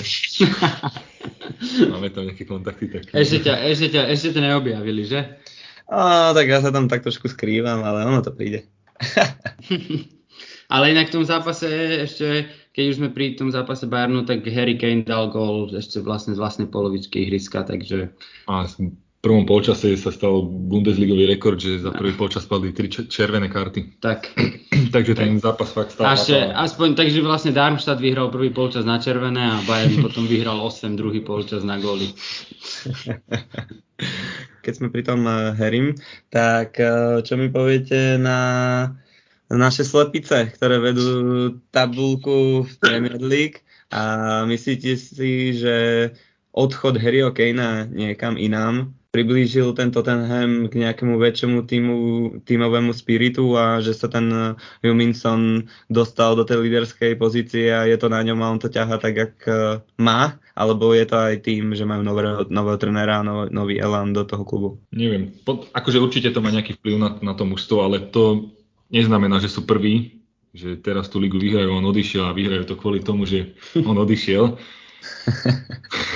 Máme tam nejaké kontakty. Tak... Ešte ťa, ešte ťa, ešte ťa neobjavili, že? A, tak ja sa tam tak trošku skrývam, ale ono to príde. ale inak v tom zápase ešte, keď už sme pri tom zápase Bayernu, tak Harry Kane dal gól ešte vlastne z vlastnej polovičky ihriska, takže... A prvom polčase sa stal Bundesligový rekord, že za prvý polčas padli tri červené karty. Tak. takže ten zápas fakt stal. Ešte, aspoň, takže vlastne Darmstadt vyhral prvý polčas na červené a Bayern potom vyhral 8 druhý polčas na góly. Keď sme pri tom uh, Herim, tak uh, čo mi poviete na naše slepice, ktoré vedú tabulku v Premier League a myslíte si, že odchod Harryho Kanea niekam inám priblížil ten Tottenham k nejakému väčšiemu týmu, tímovému spiritu a že sa ten Huminson dostal do tej líderskej pozície a je to na ňom a on to ťaha tak, jak e, má, alebo je to aj tým, že majú nového, nového trenera a nový, nový elán do toho klubu? Neviem, pod, akože určite to má nejaký vplyv na, na to mužstvo, ale to neznamená, že sú prví, že teraz tú ligu vyhrajú, on odišiel a vyhrajú to kvôli tomu, že on odišiel.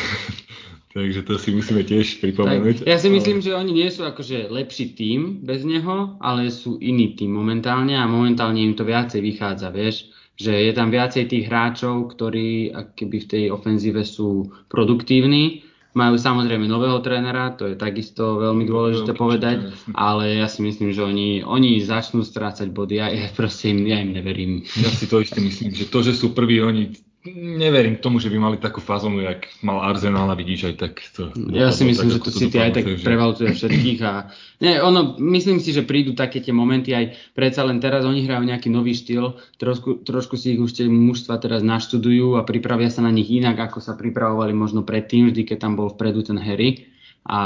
Takže to si musíme tiež pripomenúť. Tak, ja si myslím, že oni nie sú akože lepší tým bez neho, ale sú iný tým momentálne a momentálne im to viacej vychádza, vieš. Že je tam viacej tých hráčov, ktorí keby v tej ofenzíve sú produktívni. Majú samozrejme nového trénera, to je takisto veľmi dôležité povedať, ale ja si myslím, že oni, oni začnú strácať body. Ja, ja proste im, ja im neverím. Ja si to isté myslím, že to, že sú prví, oni Neverím tomu, že by mali takú fazonu, jak mal Arsenal a vidíš aj tak. To, ja si myslím, tak, že to City aj tak takže... prevalcuje všetkých a nie, ono, myslím si, že prídu také tie momenty aj predsa len teraz oni hrajú nejaký nový štýl, trošku, trošku si ich už tie mužstva teraz naštudujú a pripravia sa na nich inak, ako sa pripravovali možno predtým, vždy keď tam bol vpredu ten Harry a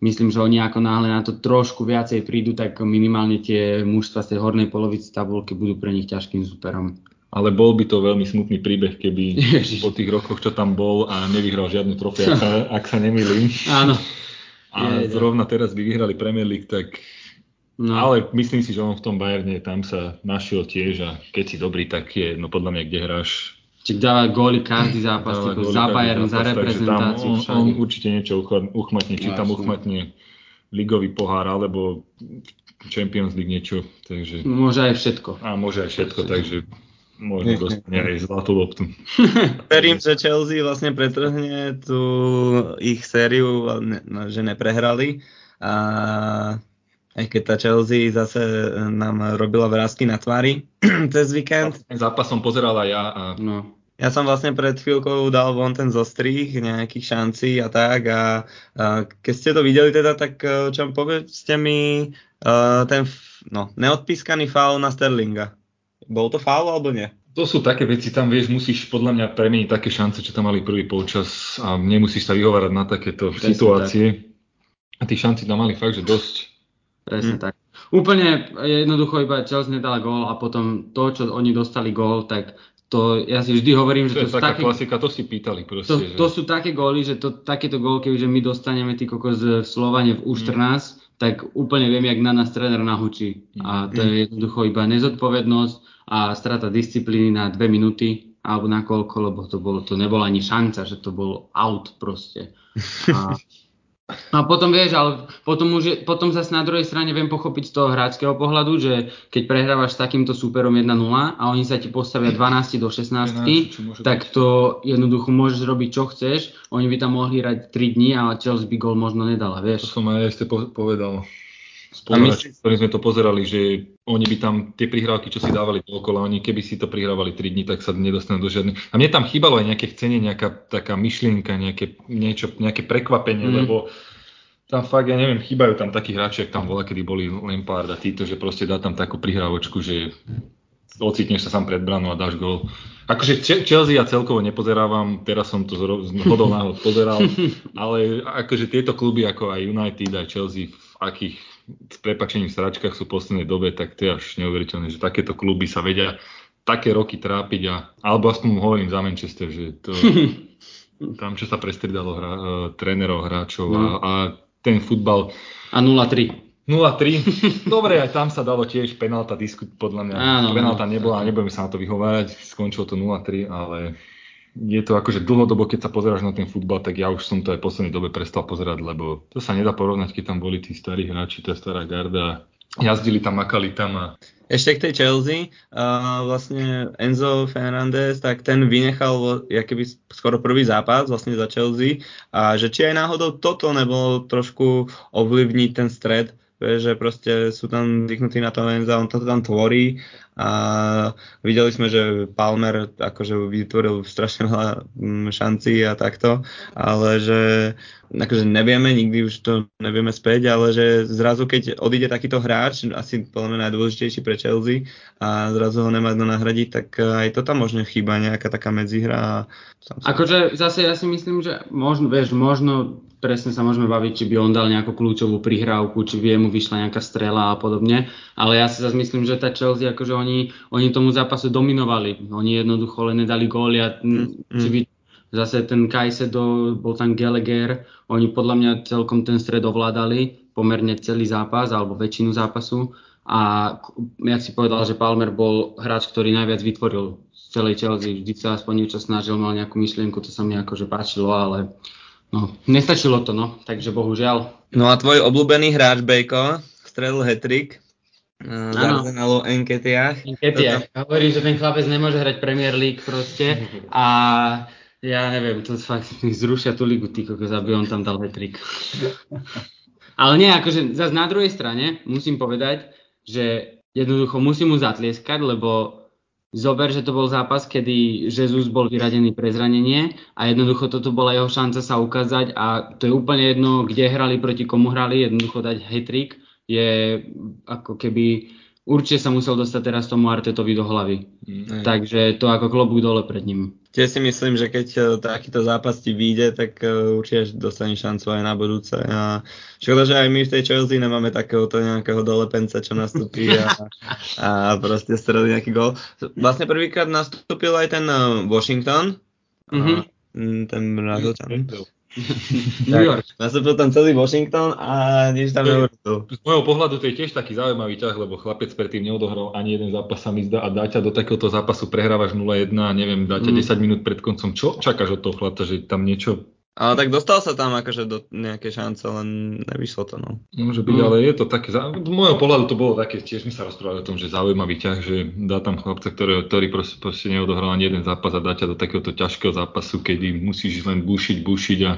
myslím, že oni ako náhle na to trošku viacej prídu, tak minimálne tie mužstva z tej hornej polovici tabulky budú pre nich ťažkým superom ale bol by to veľmi smutný príbeh, keby Ježiš. po tých rokoch, čo tam bol a nevyhral žiadnu trofej, ak ak sa nemýlim. Áno. A je, zrovna teraz by vyhrali Premier League, tak No. Ale myslím si, že on v tom Bayerne tam sa našiel tiež a keď si dobrý, tak je, no podľa mňa, kde hráš. Či dáva góly každý zápas, typu za Bayern, za reprezentáciu. On, on určite niečo uchmatne, či tam uchmatne ligový pohár, alebo Champions League niečo. Takže... Môže aj všetko. A môže aj všetko, takže možno dostane aj zlatú loptu. Verím, že Chelsea vlastne pretrhne tú ich sériu, že neprehrali. A aj keď tá Chelsea zase nám robila vrázky na tvári cez víkend. Ten zápas som pozeral aj ja. A... No. Ja som vlastne pred chvíľkou dal von ten zostrih nejakých šancí a tak a, a keď ste to videli teda, tak e, čo povedzte mi uh, ten no, neodpískaný faul na Sterlinga. Bol to faul alebo nie? To sú také veci, tam vieš, musíš podľa mňa premeniť také šance, čo tam mali prvý polčas a nemusíš sa vyhovárať na takéto Presne situácie. Tak. A tých šancí tam mali fakt, že dosť. Presne hm. tak. Úplne jednoducho iba Chelsea nedala gól a potom to, čo oni dostali gól, tak to ja si vždy hovorím, že to, to sú taká také, klasika, to si pýtali proste. To, že... to sú také góly, že to, takéto gól, keďže my dostaneme ty kokos v Slovane v U14, mm. tak úplne viem, jak na nás tréner nahučí. Mm. A to je jednoducho iba nezodpovednosť a strata disciplíny na dve minúty alebo na koľko, lebo to, bolo, to nebola ani šanca, že to bol out proste. A, a potom vieš, ale potom, už potom zase na druhej strane viem pochopiť z toho hráčského pohľadu, že keď prehrávaš s takýmto súperom 1-0 a oni sa ti postavia 12 do 16, 11, tak to jednoducho môžeš robiť čo chceš. Oni by tam mohli hrať 3 dní, ale Chelsea by gol možno nedala, vieš. To som aj ešte povedal spoluhráči, s ktorým sme to pozerali, že oni by tam tie prihrávky, čo si dávali dookola, oni keby si to prihrávali 3 dní, tak sa nedostanú do žiadnych. A mne tam chýbalo aj nejaké chcenie, nejaká taká myšlienka, nejaké, niečo, nejaké prekvapenie, mm. lebo tam fakt, ja neviem, chýbajú tam takí hráči, ak tam bola, kedy boli Lampard a títo, že proste dá tam takú prihrávočku, že ocitneš sa sám pred branou a dáš gol. Akože Chelsea ja celkovo nepozerávam, teraz som to z hodou náhod pozeral, ale akože tieto kluby ako aj United, aj Chelsea v akých s prepačením sračkách sú v poslednej dobe, tak to je až neuveriteľné, že takéto kluby sa vedia také roky trápiť a, alebo aspoň hovorím za Manchester, že to, tam čo sa prestridalo hra, uh, trénerov, hráčov a, a ten futbal. A 0-3. 0-3. Dobre, aj tam sa dalo tiež penálta diskut, podľa mňa. Áno, penálta nebola, nebudem sa na to vyhovárať, skončilo to 0-3, ale je to akože dlhodobo, keď sa pozeráš na ten futbal, tak ja už som to aj v poslednej dobe prestal pozerať, lebo to sa nedá porovnať, keď tam boli tí starí hráči, tá stará garda, jazdili tam, makali tam a ešte k tej Chelsea, uh, vlastne Enzo Fernandez, tak ten vynechal keby skoro prvý zápas vlastne za Chelsea. A že či aj náhodou toto nebolo trošku ovlivniť ten stred, že proste sú tam zvyknutí na to Enza, on to tam tvorí a videli sme, že Palmer akože vytvoril strašne veľa mm, šancí a takto, ale že akože nevieme, nikdy už to nevieme späť, ale že zrazu keď odíde takýto hráč, asi podľa mňa najdôležitejší pre Chelsea a zrazu ho nemá kto nahradiť, tak aj to tam možno chýba nejaká taká medzihra. Akože zase ja si myslím, že možno, vieš, možno presne sa môžeme baviť, či by on dal nejakú kľúčovú prihrávku, či by mu vyšla nejaká strela a podobne, ale ja si zase myslím, že tá Chelsea, akože oni, oni tomu zápasu dominovali, oni jednoducho len nedali góly a mm, či by zase ten Kajsedo, bol tam Gallagher, oni podľa mňa celkom ten stred ovládali, pomerne celý zápas alebo väčšinu zápasu. A ja si povedal, že Palmer bol hráč, ktorý najviac vytvoril z celej Chelsea, vždy sa aspoň niečo snažil, mal nejakú myšlienku, to sa mi akože páčilo, ale No, nestačilo to, no, takže bohužiaľ. No a tvoj obľúbený hráč Bejko, strelil hetrik, uh, Arsenalu Enketiach. Enketiach. Toto... Hovorí, že ten chlapec nemôže hrať Premier League proste a ja neviem, to fakt zrušia tú ligu, ty kokos, aby on tam dal hetrik. Ale nie, akože zase na druhej strane musím povedať, že jednoducho musím mu zatlieskať, lebo Zober, že to bol zápas, kedy Jesus bol vyradený pre zranenie a jednoducho toto bola jeho šanca sa ukázať a to je úplne jedno, kde hrali, proti komu hrali, jednoducho dať hetrik je ako keby určite sa musel dostať teraz tomu Artetovi do hlavy. Mm. Takže to ako klobúk dole pred ním. Tiež si myslím, že keď e, takýto zápas ti vyjde, tak e, určite dostane šancu aj na budúce. A škoda, že aj my v tej Chelsea nemáme takéhoto nejakého dolepenca, čo nastúpi a, a proste stredí nejaký gol. Vlastne prvýkrát nastúpil aj ten e, Washington, mm-hmm. ten Brazilčan. New York. Nastúpil tam celý Washington a nič tam neurobil. Z môjho pohľadu to je tiež taký zaujímavý ťah, lebo chlapec predtým neodohral ani jeden zápas sa mi zdá a dá ťa do takéhoto zápasu prehrávaš 0-1 a neviem, dá ťa mm. 10 minút pred koncom. Čo čakáš od toho chlapca, že tam niečo ale tak dostal sa tam akože do nejaké šance, len nevyšlo to, no. Môže byť, mm. ale je to také, z môjho pohľadu to bolo také, tiež mi sa rozprávali o tom, že zaujímavý ťah, že dá tam chlapca, ktorý, ktorý proste, proste neodohral ani jeden zápas a dá ťa do takéhoto ťažkého zápasu, kedy musíš len bušiť, bušiť a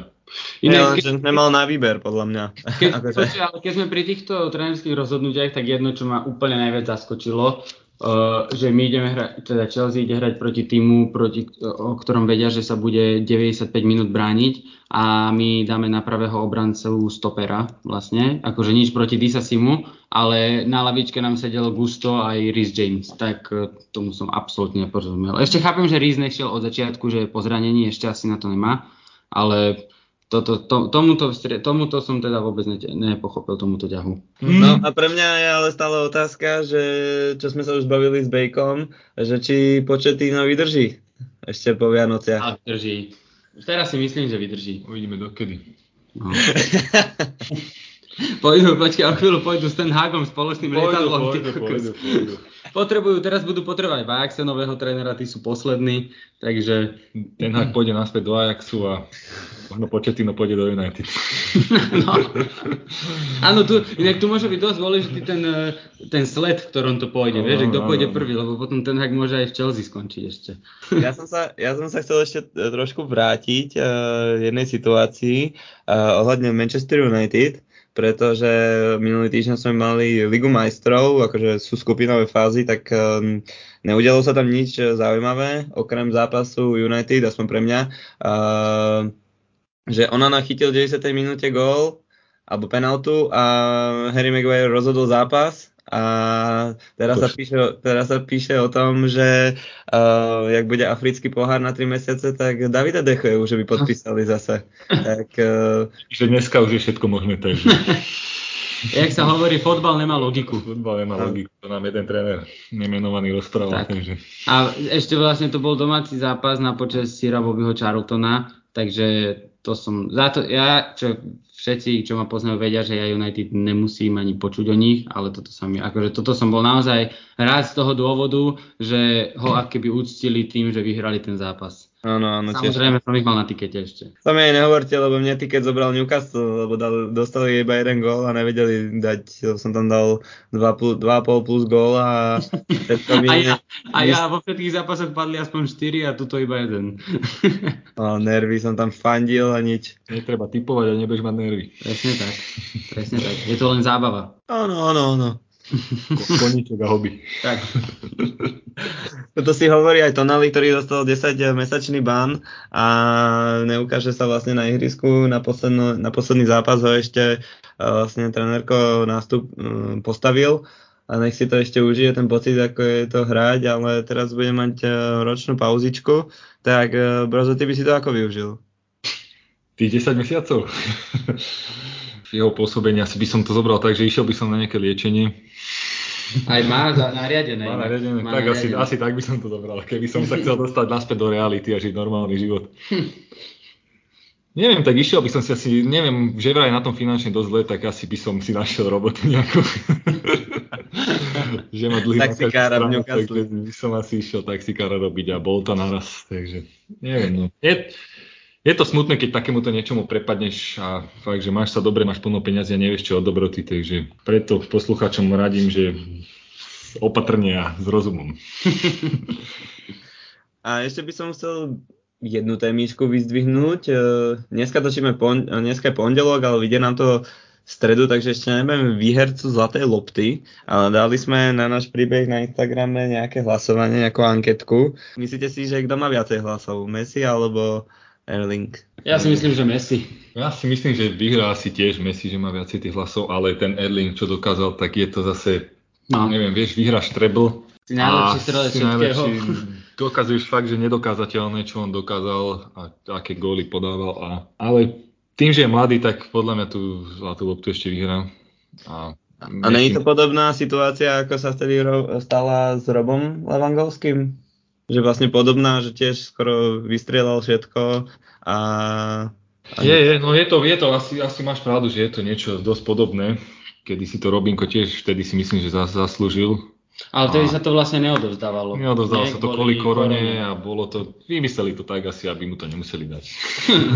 Iné, ja, keď, nemal na výber, podľa mňa. Keď, počuť, ale keď sme pri týchto trénerských rozhodnutiach, tak jedno, čo ma úplne najviac zaskočilo, uh, že my ideme hrať, teda Chelsea ide hrať proti týmu, proti, o ktorom vedia, že sa bude 95 minút brániť a my dáme na pravého obrancu stopera vlastne, akože nič proti Disasimu, ale na lavičke nám sedel Gusto aj Rhys James, tak uh, tomu som absolútne neporozumel. Ešte chápem, že Rhys nešiel od začiatku, že po zranení, ešte asi na to nemá, ale toto, to, tomuto, tomuto som teda vôbec ne, nepochopil, tomuto ťahu. Mm. No a pre mňa je ale stále otázka, že čo sme sa už bavili s Bejkom, že či Početino vydrží ešte po Vianociach. A vydrží. Teraz si myslím, že vydrží. Uvidíme dokedy. No. pôjdu, počkaj, o chvíľu pôjdu s ten Hagom spoločným pôjdu, lietadlom. Pôjdu, pôjdu, pôjdu. Potrebujú, teraz budú potrebovať Ajaxe nového trénera, tí sú poslední, takže... Ten Hag pôjde naspäť do Ajaxu a Možno Početino pôjde do United. no. Áno, tu, inak tu môže byť dosť dôležitý ten, eh, ten sled, v ktorom to pôjde. No, vieš, kto pôjde prvý, lebo potom ten hak môže aj v Chelsea skončiť ešte. ja, som sa, ja som sa chcel ešte eh, trošku vrátiť uh, v jednej situácii uh, ohľadne Manchester United pretože minulý týždeň sme mali Ligu majstrov, akože sú skupinové fázy, tak um, neudialo sa tam nič zaujímavé, okrem zápasu United, aspoň pre mňa. Uh, že ona nachytil v 90. minúte gól alebo penaltu a Harry Maguire rozhodol zápas a teraz sa, píše, teraz sa píše o tom, že uh, jak bude africký pohár na 3 mesiace, tak Davida Dechoje už by podpísali zase. tak, uh, že dneska už je všetko možné, takže... Jak sa hovorí, fotbal nemá logiku. Fotbal nemá logiku, to nám jeden tréner nemenovaný rozprával. Takže... A ešte vlastne to bol domáci zápas na počas Sira Bobbyho Charltona, takže to som, za to, ja, čo všetci, čo ma poznajú, vedia, že ja United nemusím ani počuť o nich, ale toto sa mi, akože toto som bol naozaj rád z toho dôvodu, že ho akéby úctili tým, že vyhrali ten zápas. Áno, áno. Samozrejme som ich mal na tikete ešte. To mi aj nehovorte, lebo mne tiket zobral Newcastle, lebo dal, dostali iba jeden gól a nevedeli dať, som tam dal 2,5 plus gól a... mi... a, ja, a ja vo všetkých zápasoch padli aspoň 4 a tuto iba jeden. a nervy som tam fandil a nič. Netreba typovať a nebudeš mať nervy. Presne tak, presne tak. Je to len zábava. Áno, áno, áno. Koníček a hobby. Tak. Toto si hovorí aj Tonali, ktorý dostal 10-mesačný ban a neukáže sa vlastne na ihrisku. Na, posledno, na posledný zápas ho ešte vlastne trenérko nástup postavil a nech si to ešte užije ten pocit, ako je to hrať, ale teraz bude mať ročnú pauzičku. Tak Brozo, ty by si to ako využil? Tých 10 mesiacov? jeho pôsobení asi by som to zobral tak, že išiel by som na nejaké liečenie aj má za nariadené. Má nariadené, má tak nariadené. Asi, asi tak by som to dobral, keby som sa chcel dostať naspäť do reality a žiť normálny život. neviem, tak išiel by som si asi, neviem, že vraj na tom finančne dosť zle, tak asi by som si našiel robotu nejakú. že ma dlhý taxikára v takže by som asi išiel taxikára robiť a bol to naraz, takže neviem. No. Je, je to smutné, keď takémuto niečomu prepadneš a fakt, že máš sa dobre, máš plno peniazy a nevieš čo od dobroty, takže preto poslucháčom radím, že opatrne a s rozumom. a ešte by som chcel jednu témičku vyzdvihnúť. E, dneska točíme pon- dneska je pondelok, ale vidie nám to v stredu, takže ešte nebudeme výhercu Zlatej lopty, ale dali sme na náš príbeh na Instagrame nejaké hlasovanie, nejakú anketku. Myslíte si, že kto má viacej hlasov? Messi alebo Erling. Ja si myslím, že Messi. Ja si myslím, že vyhrá asi tiež Messi, že má viacej tých hlasov, ale ten Erling, čo dokázal, tak je to zase, no. neviem, vieš, vyhráš treble. Si najlepší strelec všetkého. Dokazuješ fakt, že nedokázateľné, čo on dokázal a aké góly podával. A, ale tým, že je mladý, tak podľa mňa tú zlatú loptu ešte vyhrá. A, a je to podobná situácia, ako sa vtedy stala s Robom Levandovským? Že vlastne podobná, že tiež skoro vystrelal všetko a... a... Je, je, no je to, je to asi, asi máš pravdu, že je to niečo dosť podobné, kedy si to Robinko tiež vtedy si myslím, že zas, zaslúžil ale vtedy sa to vlastne neodovzdávalo. Neodovzdávalo sa to kvôli korone a bolo to, vymysleli to tak asi, aby mu to nemuseli dať.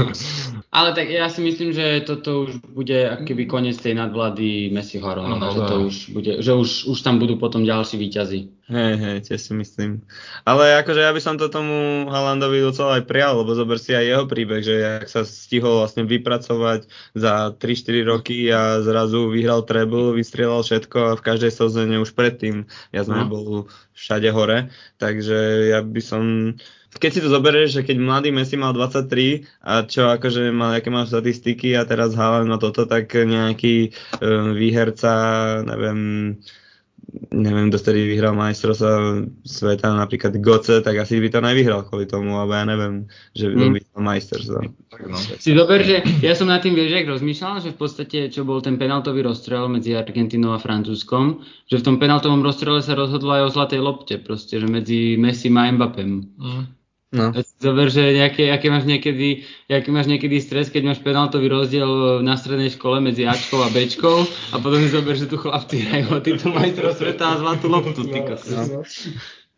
Ale tak ja si myslím, že toto už bude akýby koniec tej nadvlády Messiho a Ronaldo, no, že to už bude, že už, už tam budú potom ďalší výťazí. Hej, hej, tiež si myslím. Ale akože ja by som to tomu Halandovi docela aj prial, lebo zober si aj jeho príbeh, že jak sa stihol vlastne vypracovať za 3-4 roky a zrazu vyhral treble, vystrieľal všetko a v každej sezóne už predtým ja som no. bol všade hore, takže ja by som keď si to zoberieš, že keď mladý Messi mal 23 a čo akože mal, aké má statistiky a teraz Haaland má toto, tak nejaký um, výherca, neviem, neviem, kto vtedy vyhral majstrovstva sveta, napríklad Goce, tak asi by to nevyhral kvôli tomu, alebo ja neviem, že by mm. vyhral majstrovstva. No. Si dober, že ja som nad tým vieš, rozmýšľal, že v podstate, čo bol ten penaltový rozstrel medzi Argentinou a Francúzskom, že v tom penaltovom rozstrele sa rozhodlo aj o zlatej lopte, proste, že medzi Messi a Mbappem. Mm. No. Zober, že nejaké, aké máš niekedy, aký máš niekedy stres, keď máš penaltový rozdiel na strednej škole medzi Ačkou a Bčkou a potom si zober, že tu chlapci hrajú o týmto majstrov sveta a zlatú loptu. Ty no.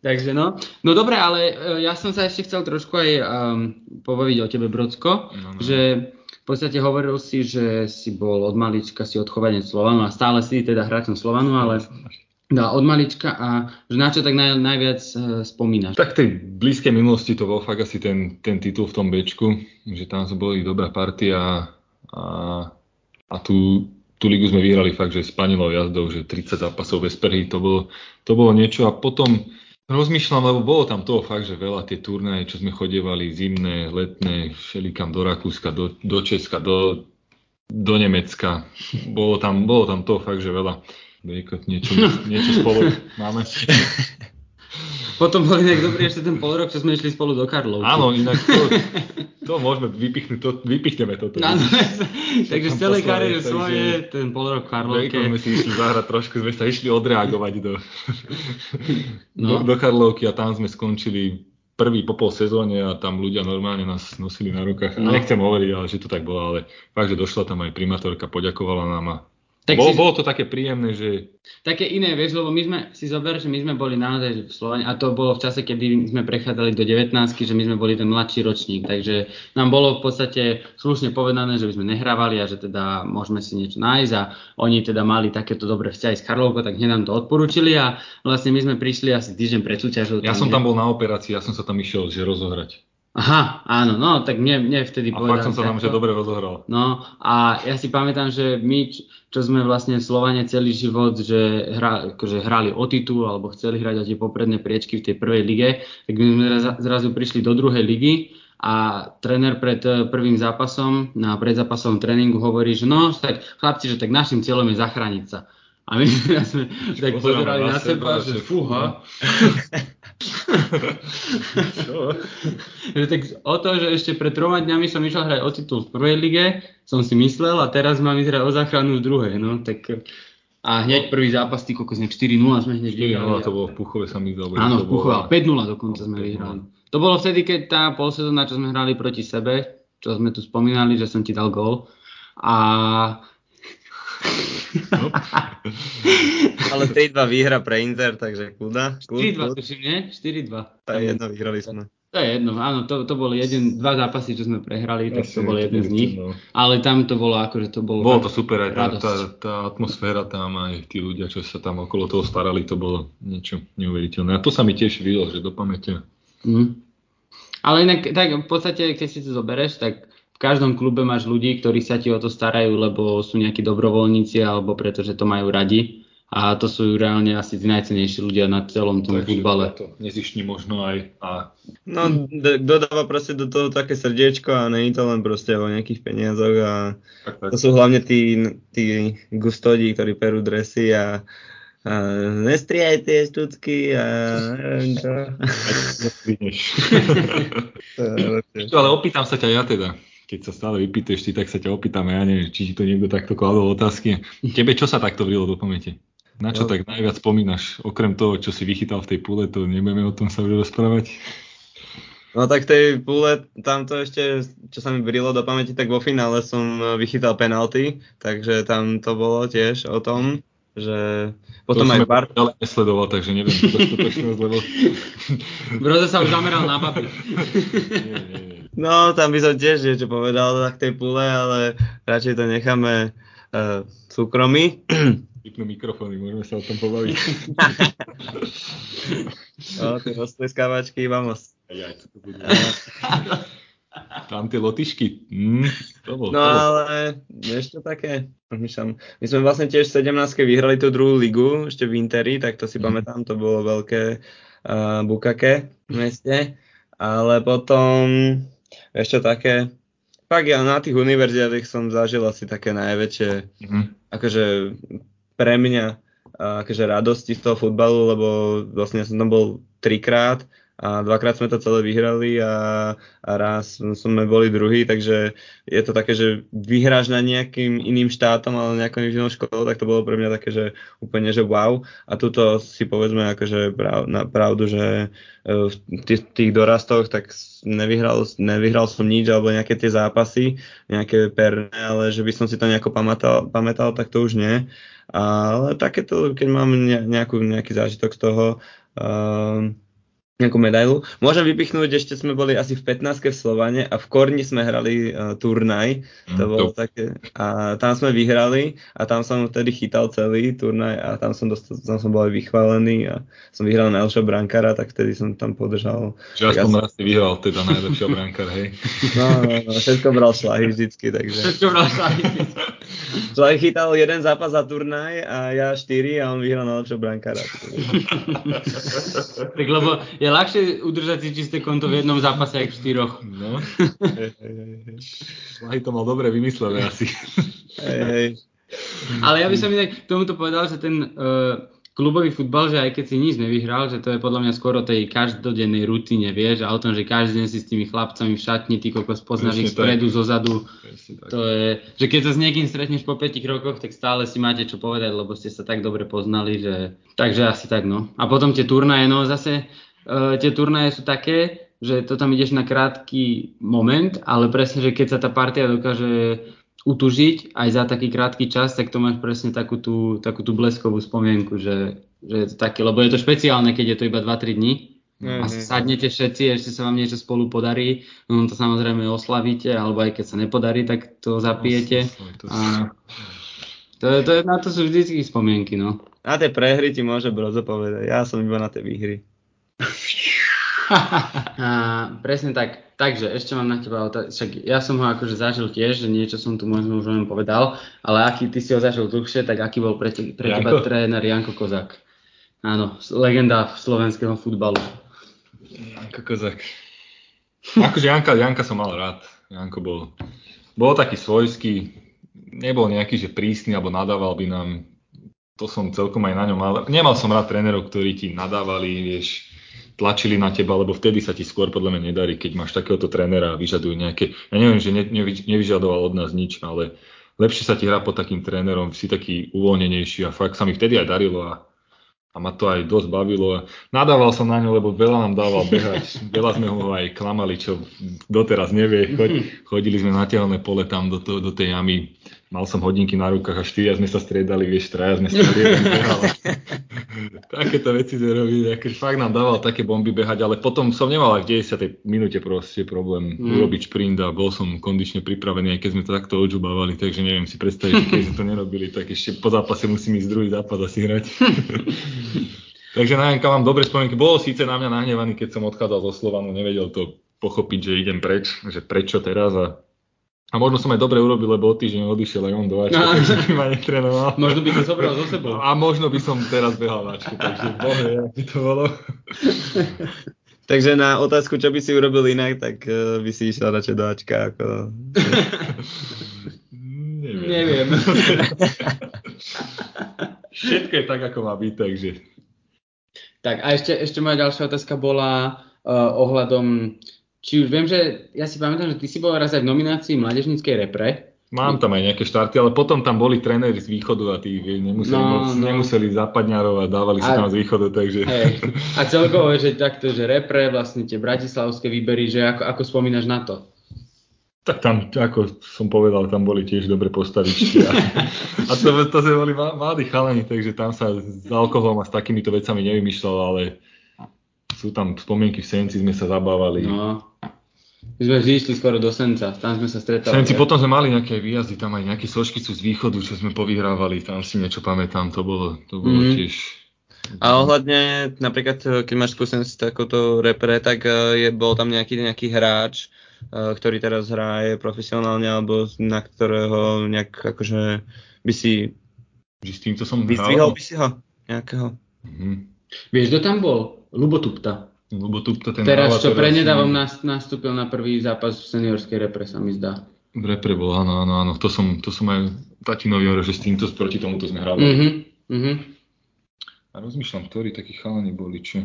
Takže no. No dobre, ale e, ja som sa ešte chcel trošku aj um, pobaviť o tebe, Brodsko, no, no. že v podstate hovoril si, že si bol od malička si odchovanec Slovanu a stále si teda hráčom Slovanu, ale No, od malička a že na čo tak naj, najviac uh, spomínaš? Tak tej blízkej minulosti to bol fakt asi ten, ten titul v tom Bčku, že tam sme boli dobrá partia a, a tú, tú ligu sme vyhrali fakt, že s panilou jazdou, že 30 zápasov bez prhy, to bolo, to bolo niečo a potom rozmýšľam, lebo bolo tam toho fakt, že veľa tie turnaje, čo sme chodievali zimné, letné, všelikam do Rakúska, do, do Česka, do, do Nemecka. Bolo tam, bolo tam to fakt, že veľa. Niečo, niečo spolu máme. Potom bol inak dobrý ešte ten pol rok, čo sme išli spolu do Karlovky. Áno, inak to, to môžeme vypichnúť, to, vypichneme toto. No, no, takže z celej kariéry svoje, ten pol rok v Karlovke. sme si išli zahrať trošku, sme sa išli odreagovať do, no. do, do Karlovky a tam sme skončili prvý po pol sezóne a tam ľudia normálne nás nosili na rukách. No. Nechcem hovoriť, ale že to tak bolo, ale fakt, že došla tam aj primátorka, poďakovala nám a tak bolo, si, bolo to také príjemné, že... Také iné, vieš, lebo my sme, si zober, že my sme boli naozaj v Slovani a to bolo v čase, kedy sme prechádzali do 19 že my sme boli ten mladší ročník, takže nám bolo v podstate slušne povedané, že by sme nehrávali a že teda môžeme si niečo nájsť a oni teda mali takéto dobré vzťahy s Karlovkou, tak hneď nám to odporúčili a vlastne my sme prišli asi týždeň pred súťažou. Ja som tam bol na operácii, ja som sa tam išiel, že rozohrať. Aha, áno, no, tak mne, mne vtedy a povedal. A som sa tam, že dobre rozohral. No, a ja si pamätám, že my, čo sme vlastne Slovane celý život, že hra, akože hrali o titul, alebo chceli hrať o tie popredné priečky v tej prvej lige, tak my sme zrazu prišli do druhej ligy a tréner pred eh, prvým zápasom, na predzápasovom tréningu hovorí, že no, tak chlapci, že tak našim cieľom je zachrániť sa. A my sme tak pozerali na seba, že fúha. že tak o to, že ešte pred troma dňami som išiel hrať o titul v prvej lige, som si myslel a teraz mám vyzerať o záchranu v druhej, no tak a hneď prvý zápas, ty kokos, 4-0 sme hneď vyhrali. to bolo v Puchove sa mi zdalo. Áno, v Puchove, 5-0 dokonca sme vyhrali. To bolo vtedy, keď tá polsezóna, čo sme hrali proti sebe, čo sme tu spomínali, že som ti dal gól. A No. Ale 3-2 výhra pre Inter, takže kľuda. 4-2 tuším, nie? 4-2. To je jedno, vyhrali sme. To je jedno, áno, to, to boli jeden, dva zápasy, čo sme prehrali, tak to bol jeden z nich. No. Ale tam to bolo ako, že to bolo... Bolo to super, aj tá, tá, tá atmosféra tam, aj tí ľudia, čo sa tam okolo toho starali, to bolo niečo neuveriteľné. A to sa mi tiež videlo, že do pamäte. Mm. Ale inak, tak v podstate, keď si to zobereš, tak každom klube máš ľudí, ktorí sa ti o to starajú, lebo sú nejakí dobrovoľníci alebo pretože to majú radi. A to sú reálne asi tí najcenejší ľudia na celom tom Takže futbale. To nezišní možno aj. A... No, dodáva proste do toho také srdiečko a není to len proste o nejakých peniazoch a tak, tak. to sú hlavne tí, tí gustodi, ktorí perú dresy a, a nestriaj tie štúcky a neviem čo. Ale opýtam sa ťa ja teda keď sa stále vypýteš ty, tak sa ťa opýtam, ja neviem, či ti to niekto takto kladol otázky. Tebe čo sa takto vrilo do pamäte? Na čo no. tak najviac spomínaš? Okrem toho, čo si vychytal v tej pule, to nebudeme o tom sa už rozprávať. No tak tej pule, tamto ešte, čo sa mi brilo do pamäti, tak vo finále som vychytal penalty, takže tam to bolo tiež o tom, že potom to aj Bart... Ale nesledoval, takže neviem skutočnosť, lebo... Broze sa už zameral na papi. No, tam by som tiež niečo povedal na tej pule, ale radšej to necháme uh, súkromí. Vypnú mikrofóny, môžeme sa o tom pobaviť. no, tie rozpleskávačky, vamos. To bude. Tam tie lotišky. Mm, to bol, no to bol. ale vieš čo také? My sme vlastne tiež v 17 vyhrali tú druhú ligu, ešte v Interi, tak to si mm. pamätám, to bolo veľké uh, bukake v meste. Ale potom, čo také, fakt ja na tých univerziádach som zažil asi také najväčšie, mm. akože pre mňa akože radosti z toho futbalu, lebo vlastne ja som tam bol trikrát a dvakrát sme to celé vyhrali a, a raz sme boli druhý, takže je to také, že vyhráš na nejakým iným štátom, ale nejakou inou školou, tak to bolo pre mňa také, že úplne, že wow. A tuto si povedzme akože prav, na pravdu, že e, v tých, tých dorastoch tak nevyhral, nevyhral som nič alebo nejaké tie zápasy, nejaké perné, ale že by som si to nejako pamätal, pamätal tak to už nie. Ale takéto, keď mám nejakú, nejaký zážitok z toho, uh, nejakú medailu. Môžem vypichnúť, ešte sme boli asi v 15 v Slovane a v Korni sme hrali uh, turnaj. Mm, to bolo to. také. A tam sme vyhrali a tam som vtedy chytal celý turnaj a tam som, dostal, tam som bol aj vychválený a som vyhral najlepšieho brankára, tak vtedy som tam podržal. Že aspoň raz si vyhral teda najlepšieho brankára, hej? No, no, no, všetko bral šlahy vždycky, takže. Všetko bral šlahy. Šlahy chytal jeden zápas za turnaj a ja štyri a on vyhral najlepšieho brankára. tak lebo je ľahšie udržať si čisté konto v jednom zápase, ako v štyroch. No. Slahy to mal dobre vymyslené asi. Hej. Ale ja by som inak tomuto povedal, že ten uh, klubový futbal, že aj keď si nič nevyhral, že to je podľa mňa skoro tej každodennej rutine, vieš, a o tom, že každý deň si s tými chlapcami v šatni, ty kokos poznáš ich spredu, zo zadu, to je, že keď sa s niekým stretneš po 5 rokoch, tak stále si máte čo povedať, lebo ste sa tak dobre poznali, že, takže asi tak, no. A potom tie turnaje, no zase uh, tie turnaje sú také, že to tam ideš na krátky moment, ale presne, že keď sa tá partia dokáže utužiť aj za taký krátky čas, tak to máš presne takú tú, takú tú bleskovú spomienku, že, že je to také, lebo je to špeciálne, keď je to iba 2-3 dní mm-hmm. a mhm. sadnete všetci, ešte sa vám niečo spolu podarí, no to samozrejme oslavíte, alebo aj keď sa nepodarí, tak to zapijete. A to, to na to sú vždycky spomienky, no. Na tie prehry ti môže Brozo povedať, ja som iba na tie výhry. Presne tak. Takže ešte mám na teba otázku. Však ja som ho akože zažil tiež, že niečo som tu možno už len povedal, ale aký ty si ho zažil dlhšie, tak aký bol pre, te, pre teba tréner Janko Kozák? Áno, legenda slovenského futbalu. Janko Kozák. Akože Janka, Janka som mal rád. Janko bol, bol taký svojský, nebol nejaký, že prísny alebo nadával by nám. To som celkom aj na ňom mal. Nemal som rád trénerov, ktorí ti nadávali, vieš, tlačili na teba, lebo vtedy sa ti skôr podľa mňa nedarí, keď máš takéhoto trénera a vyžadujú nejaké, ja neviem, že ne, ne, nevyžadoval od nás nič, ale lepšie sa ti hrá pod takým trénerom, si taký uvoľnenejší a fakt sa mi vtedy aj darilo a a ma to aj dosť bavilo. A nadával som na ňo, lebo veľa nám dával behať. Veľa sme ho aj klamali, čo doteraz nevie. Chodili sme na telné pole tam do, to, do tej jamy. Mal som hodinky na rukách a štyria sme sa striedali, vieš, traja sme striedali, Takéto veci sme robili, akože fakt nám dával také bomby behať, ale potom som nemal aj v 90. minúte proste problém mm. urobiť šprint a bol som kondične pripravený, aj keď sme to takto odžubávali, takže neviem si predstaviť, že keď sme to nerobili, tak ešte po zápase musím ísť druhý zápas asi hrať. Takže na Janka mám dobre spomienky. Bolo síce na mňa nahnevaný, keď som odchádzal zo Slovanu, nevedel to pochopiť, že idem preč, že prečo teraz a a možno som aj dobre urobil, lebo o týždeň odišiel aj on do Ačka, no. takže ma netrenoval. Možno by to zobral zo sebou. A možno by som teraz behal Ačku, takže bohe, by to bolo. takže na otázku, čo by si urobil inak, tak uh, by si išiel radšej do Ačka. Ako... Neviem. Neviem. Všetko je tak, ako má byť, takže tak a ešte, ešte moja ďalšia otázka bola uh, ohľadom, či už viem, že ja si pamätám, že ty si bol raz aj v nominácii mládežníckej repre. Mám tam aj nejaké štarty, ale potom tam boli tréneri z východu a tí nemuseli, no, moc, no. nemuseli zapadňarovať, dávali sa tam z východu, takže... Hej. A celkovo, že takto, že repre, vlastne tie bratislavské výbery, že ako, ako spomínaš na to? Tak tam, ako som povedal, tam boli tiež dobre postavičky. A, a to, to sme boli mladí chalani, takže tam sa s alkoholom a s takýmito vecami nevymýšľal, ale sú tam spomienky v Senci, sme sa zabávali. No. My sme išli skoro do Senca, tam sme sa stretali. Senci, potom sme mali nejaké výjazdy, tam aj nejaké sošky sú z východu, čo sme povyhrávali, tam si niečo pamätám, to bolo, to bolo mm. tiež... A ohľadne, napríklad, keď máš skúsenosť s takouto repre, tak eh, je, bol tam nejaký, nejaký hráč, Eh, ktorý teraz hraje profesionálne, alebo na ktorého nejak akože by si... Že s týmto som hral? by si ho nejakého. Mm-hmm. Vieš, kto tam bol? Lubo Tupta. Lubo Tupta ten Teraz, čo prednedávom si... nastúpil na prvý zápas v seniorskej repre, sa mi zdá. V repre bol, áno, áno, áno. To som, to som aj tatinovi hovoril, že s týmto proti tomuto sme hrali. Mm-hmm. Mm-hmm. A rozmýšľam, ktorí takí chalani boli, čo...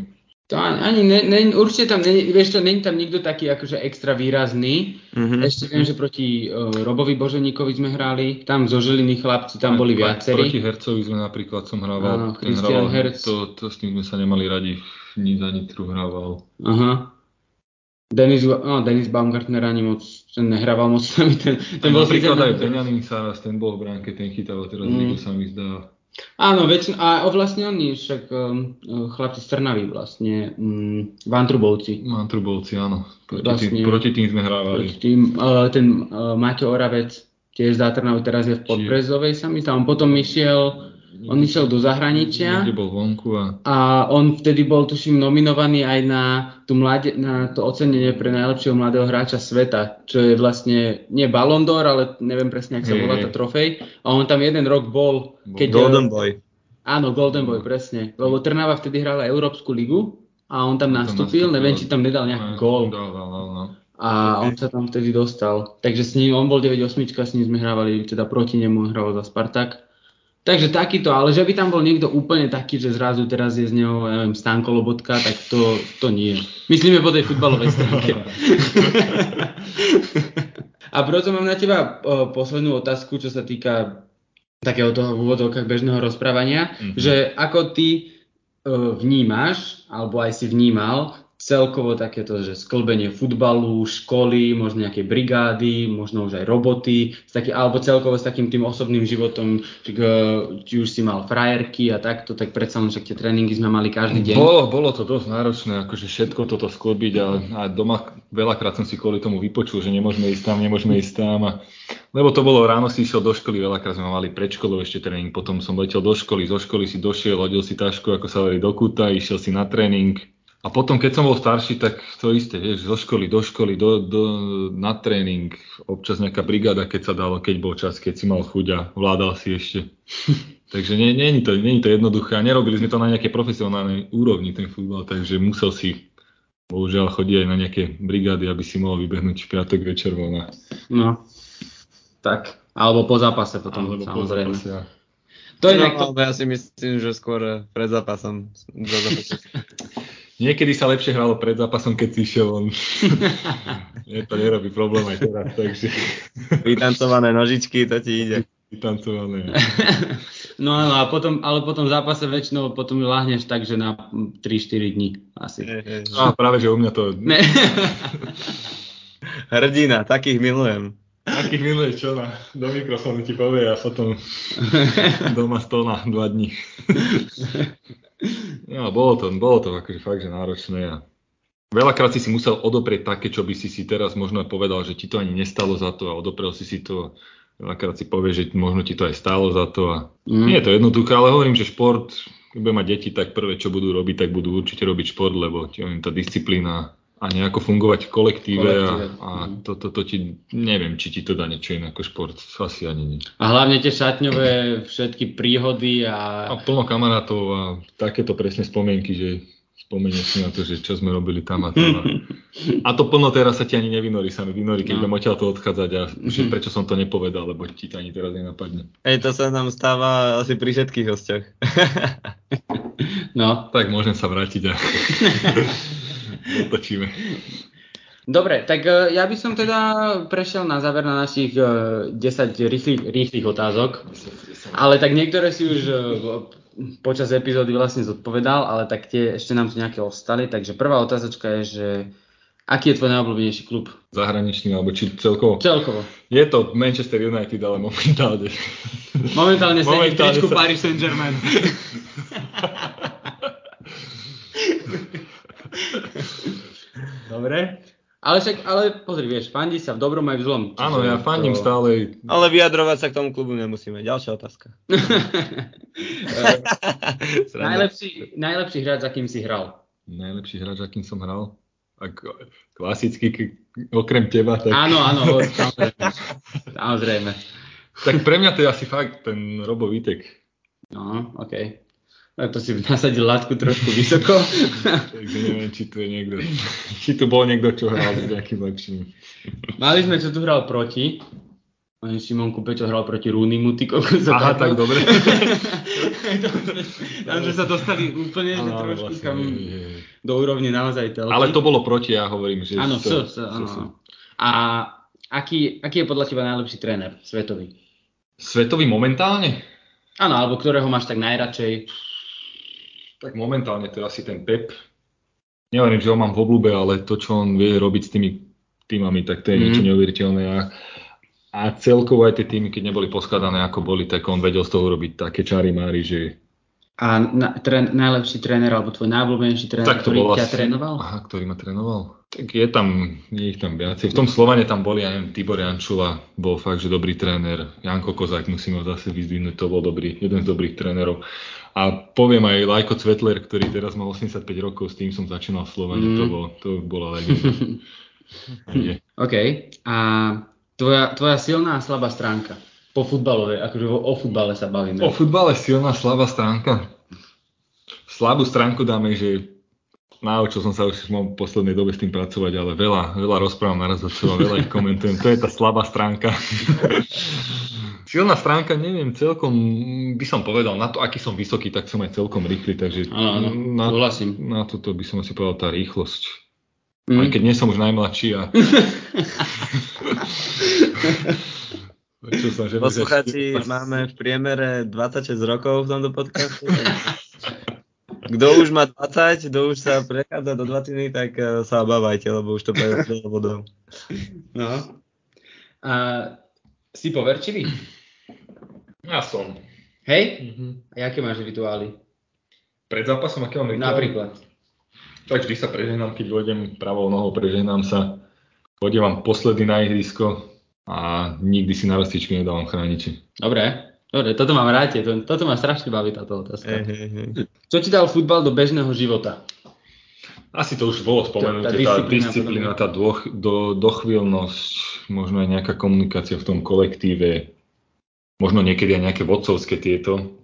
To ani, ne, ne, určite tam, ne, vieš to, není tam nikto taký akože extra výrazný. Mm-hmm. Ešte viem, že proti uh, Robovi Boženíkovi sme hrali, tam zo Žiliny chlapci, tam aj, boli viacerí. Proti Hercovi sme napríklad som hrával. Áno, Christian Herc. To, to, s tým sme sa nemali radi, ni za Nitru hrával. Aha. Denis, no, Denis Baumgartner ani moc, ten nehrával moc s nami, ten, ten bol napríklad aj Benjamin Saras, ten bol v bránke, ten chytal, teraz mm. sa mi zdá. Áno, väčšin, a vlastne oni, však um, chlapci z Trnavy vlastne, um, Vantrubovci. Vantrubovci, áno. Proti, vlastne, tým, proti tým sme hrávali. Proti tým, uh, ten uh, Maťo Oravec, tiež z Trnavy, teraz je v Podbrezovej sa mi on potom išiel on išiel do zahraničia. Bol vonku a... a on vtedy bol, tuším, nominovaný aj na, tú mlade, na to ocenenie pre najlepšieho mladého hráča sveta, čo je vlastne nie Ballon d'Or, ale neviem presne, ak sa volá tá trofej. A on tam jeden rok bol. Keď, Golden Boy. Áno, Golden Boy, presne. Lebo Trnava vtedy hrala Európsku ligu a on tam nastúpil, neviem, či tam nedal nejaký gól. Dal, dal, dal, no. a on sa tam vtedy dostal. Takže s ním, on bol 9-8, s ním sme hrávali, teda proti nemu hral za Spartak. Takže takýto, ale že by tam bol niekto úplne taký, že zrazu teraz je z neho, ja neviem, Stanko Lobotka, tak to, to nie. Myslíme po tej futbalovej stránke. A preto mám na teba o, poslednú otázku, čo sa týka takého toho v úvodovkách bežného rozprávania, mm-hmm. že ako ty o, vnímaš, alebo aj si vnímal celkovo takéto, že sklbenie futbalu, školy, možno nejaké brigády, možno už aj roboty, taký, alebo celkovo s takým tým osobným životom, či, či už si mal frajerky a takto, tak predsa len však tie tréningy sme mali každý deň. Bolo, bolo to dosť náročné, akože všetko toto sklbiť a, a doma veľakrát som si kvôli tomu vypočul, že nemôžeme ísť tam, nemôžeme ísť tam a lebo to bolo ráno si išiel do školy, veľakrát sme mali pred školou ešte tréning, potom som letel do školy, zo školy si došiel, hodil si tašku, ako sa hovorí, do kúta, išiel si na tréning, a potom, keď som bol starší, tak to isté, vieš, zo školy do školy, do, do, na tréning, občas nejaká brigáda, keď sa dalo, keď bol čas, keď si mal chuť a vládal si ešte. takže nie, nie, nie, to, nie je to jednoduché a nerobili sme to na nejakej profesionálnej úrovni, ten futbal, takže musel si bohužiaľ chodiť aj na nejaké brigády, aby si mohol vybehnúť v piatok večer von. No, tak, alebo po zápase potom, alebo samozrejme. Po zápase, ja. To je no, to... ja si myslím, že skôr pred zápasom. Niekedy sa lepšie hralo pred zápasom, keď si išiel on. Nie, to nerobí problém aj teraz, takže... Vytancované nožičky, to ti ide. Vytancované. No áno, a potom, ale potom v zápase väčšinou potom láhneš tak, že na 3-4 dní asi. No, práve, že u mňa to... Ne. Hrdina, takých milujem. Takých miluješ čo na, do mikrofónu ti povie a potom doma stol na 2 dní. No, bolo to, bolo to akože fakt, že náročné a veľakrát si si musel odoprieť také, čo by si si teraz možno povedal, že ti to ani nestalo za to a odoprel si si to veľakrát si povie, že možno ti to aj stálo za to a mm. nie je to jednoduché, ale hovorím, že šport, keď budem mať deti, tak prvé, čo budú robiť, tak budú určite robiť šport, lebo tá disciplína a nejako fungovať v kolektíve, kolektíve. a, a mhm. to, to, to ti, neviem, či ti to dá niečo iné ako šport, asi ani nie. A hlavne tie šatňové všetky príhody a... A plno kamarátov a takéto presne spomienky, že spomenieš si na to, že čo sme robili tam a tam. A, a to plno teraz sa ti ani nevynorí, sa mi vynorí, keď no. budem to odchádzať a že prečo som to nepovedal, lebo ti to ani teraz nenapadne. Hej, to sa nám stáva asi pri všetkých hostiach. no. Tak môžem sa vrátiť a otočíme. Dobre, tak e, ja by som teda prešiel na záver na našich 10 e, rýchlych, rýchlych otázok, ale tak niektoré si už e, počas epizódy vlastne zodpovedal, ale tak tie ešte nám tu nejaké ostali, takže prvá otázočka je, že aký je tvoj najobľúbenejší klub? Zahraničný alebo či celkovo? Celkovo. Je to Manchester United, ale momentálne. Momentálne v tričku Paris Saint-Germain. Dobre. Ale však, ale pozri, vieš, fandí sa v dobrom aj v zlom. Áno, ja fandím to... stále. Ale vyjadrovať sa k tomu klubu nemusíme. Ďalšia otázka. najlepší, najlepší hráč, za kým si hral? Najlepší hráč, za kým som hral? Ak, klasicky, okrem teba. Tak... Áno, áno, samozrejme. samozrejme. Tak pre mňa to je asi fakt ten Robo Vitek. No, okej. Okay. To si nasadil látku trošku vysoko. Takže neviem, či tu je niekto, či tu bol niekto, čo hral s nejakým lepším. Mali sme, čo tu hral proti. Šimon Kupeťo hral proti Rúnimu, ty kokos. Aha, tak dobre. Tam, že sa dostali úplne že trošku vlastne, kam je, je. do úrovne naozaj telky. Ale to bolo proti, ja hovorím, že... Áno, to, s, áno. A aký, aký je podľa teba najlepší tréner svetový? Svetový momentálne? Áno, alebo ktorého máš tak najradšej? Tak momentálne to je asi ten Pep. Nehovorím, že ho mám v oblúbe, ale to, čo on vie robiť s tými týmami, tak to je mm. niečo neuveriteľné. A, a celkovo aj tie týmy, keď neboli poskladané ako boli, tak on vedel z toho robiť také čary mári, že a na, trén, najlepší tréner, alebo tvoj najobľúbenejší tréner, tak ktorý ťa asi, trénoval? Aha, ktorý ma trénoval? Tak je tam, je ich tam viacej. V tom Slovane tam boli, ja neviem, Tibor Jančula bol fakt, že dobrý tréner. Janko Kozák, musím ho zase vyzdvihnúť, to bol dobrý, jeden z dobrých trénerov. A poviem aj Lajko Cvetler, ktorý teraz má 85 rokov, s tým som začínal v Slovane, mm. to, bol, to bola legenda. OK. A tvoja, tvoja silná a slabá stránka? Po futbalove, akože o futbale sa bavíme. O futbale silná, slabá stránka. Slabú stránku dáme, že naučil som sa už v poslednej dobe s tým pracovať, ale veľa, veľa rozprávam naraz za sebou, veľa ich komentujem. To je tá slabá stránka. Silná stránka, neviem, celkom by som povedal, na to, aký som vysoký, tak som aj celkom rýchly, takže Áno, áno, na, na toto by som asi povedal tá rýchlosť. Mm. Aj keď nie som už najmladší a... Čo som, že Poslucháči, máme v priemere 26 rokov v tomto podcaste. Kto už má 20, kto už sa prechádza do 20, tak eh, sa obávajte, lebo už to pôjde do vodou. No. A si poverčivý? Ja som. Hej? Mhm. A jaké máš rituály? Pred zápasom, aké mám rituál? Napríklad. Tak vždy sa preženám, keď vojdem pravou nohou, preženám sa. Podievam posledný na ihrisko a nikdy si na roztičky nedávam chrániče. Dobre. Dobre, toto mám rád, to, toto ma strašne baví táto otázka. Hej, hej. Čo ti dal futbal do bežného života? Asi to už bolo spomenuté, Tá tá, disciplína tá do, dochvíľnosť, možno aj nejaká komunikácia v tom kolektíve, možno niekedy aj nejaké vodcovské tieto.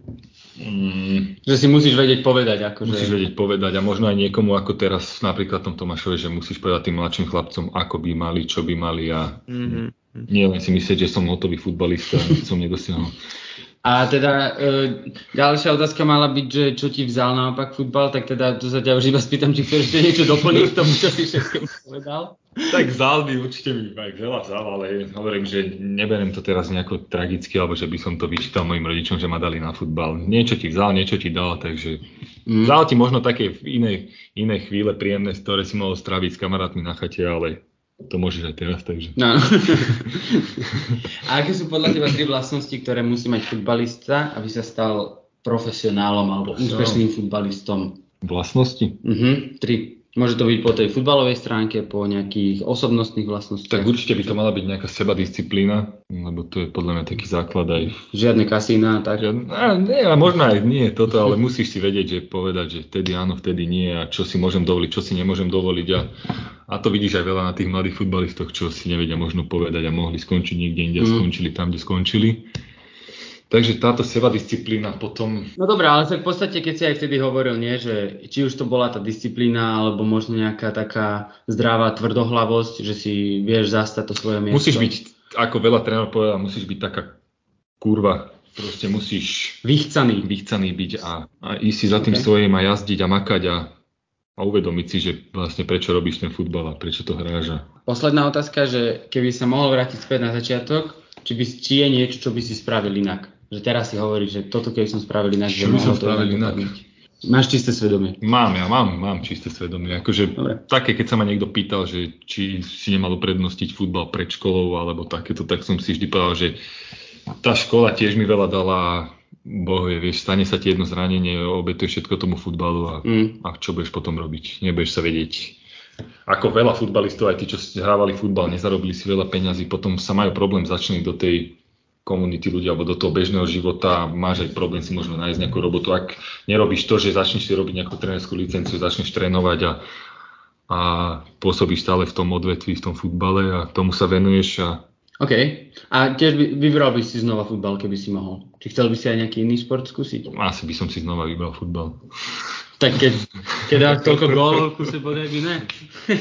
Mm, Že si musíš vedieť povedať, akože... musíš vedieť povedať a možno aj niekomu ako teraz napríklad tom Tomášovi, že musíš povedať tým mladším chlapcom, ako by mali, čo by mali a Mhm. nie len si myslieť, že som hotový futbalista, som nedosiahol. A teda e, ďalšia otázka mala byť, že čo ti vzal naopak futbal, tak teda to sa ťa už iba spýtam, či chceš ešte niečo doplniť k tomu, čo si všetko povedal. Tak vzal by určite mi aj veľa vzal, ale hovorím, že neberiem to teraz nejako tragicky, alebo že by som to vyčítal mojim rodičom, že ma dali na futbal. Niečo ti vzal, niečo ti dal, takže Mm. vzal ti možno také inej, inej chvíle príjemné, ktoré si mohol stráviť s kamarátmi na chate, ale to môžeš aj teraz, takže. No. A aké sú podľa teba tri vlastnosti, ktoré musí mať futbalista, aby sa stal profesionálom alebo úspešným futbalistom? Vlastnosti? Mhm, tri. Môže to byť po tej futbalovej stránke, po nejakých osobnostných vlastnostiach. Tak určite by to mala byť nejaká sebadisciplína, lebo to je podľa mňa taký základ aj Žiadne kasína, tak. Že, a, nie, a možno aj nie toto, ale musíš si vedieť, že povedať, že vtedy áno, vtedy nie a čo si môžem dovoliť, čo si nemôžem dovoliť a, a to vidíš aj veľa na tých mladých futbalistoch, čo si nevedia možno povedať a mohli skončiť niekde inde Mm. skončili tam, kde skončili. Takže táto sebadisciplína potom, No dobré, ale tak v podstate, keď si aj vtedy hovoril, nie, že či už to bola tá disciplína, alebo možno nejaká taká zdravá tvrdohlavosť, že si vieš zastať to svoje miesto. musíš byť, ako veľa tréner povedal, musíš byť taká kurva, proste musíš vychcaný. vychcaný byť a, a ísť si za tým Ok. svojím a jazdiť a makať a, a uvedomiť si, že vlastne prečo robíš ten futbal a prečo to hráš. Posledná otázka, že keby sa mohol vrátiť späť na začiatok, či, by, či je niečo, čo by si spravil inak? Že teraz si hovoríš, že toto keby som spravil inak, Čo by som spravil inak? Máš čisté svedomie. Mám, ja mám, mám čisté svedomie. Akože Dobre. také, keď sa ma niekto pýtal, že či si nemal uprednostiť futbal pred školou alebo takéto, tak som si vždy povedal, že tá škola tiež mi veľa dala a boh vie, vieš, stane sa ti jedno zranenie, obetuješ všetko tomu futbalu a, Mm. a čo budeš potom robiť? Nebudeš sa vedieť. Ako veľa futbalistov, aj tí, čo hrávali futbal, nezarobili si veľa peňazí, potom sa majú problém začať do tej komunity ľudí alebo do toho bežného života máš aj problém si možno nájsť nejakú robotu. Ak nerobíš to, že začneš si robiť nejakú trénerskú licenciu, začneš trénovať a, a pôsobíš stále v tom odvetví, v tom futbale a tomu sa venuješ a OK. A tiež by, vybral by si znova futbal, keby si mohol. Či chcel by si aj nejaký iný šport skúsiť? asi by som si znova vybral futbal. Tak keď, keď dáš toľko gólov kuse bodaj by ne.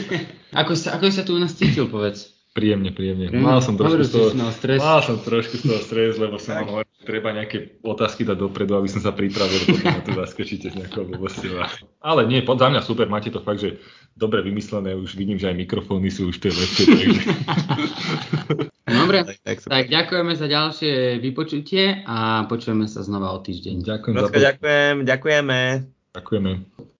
ako, sa, ako sa tu u nás cítil, povedz? Príjemne, príjemne. Príjemne. Mal som trošku z toho, mal stres. mal som trošku z toho stres, lebo som vám hovoril, že treba nejaké otázky dať dopredu, aby som sa pripravil, potom ma tu zaskočíte s nejakou blbosťou. Ale nie, pod za mňa super, máte to fakt, že dobre vymyslené, už vidím, že aj mikrofóny sú už tie lepšie, takže Dobre, Tak, tak ďakujeme za ďalšie vypočutie a počujeme sa znova o týždeň. ďakujem za Ľudko, ďakujem, ďakujeme. Ďakujeme.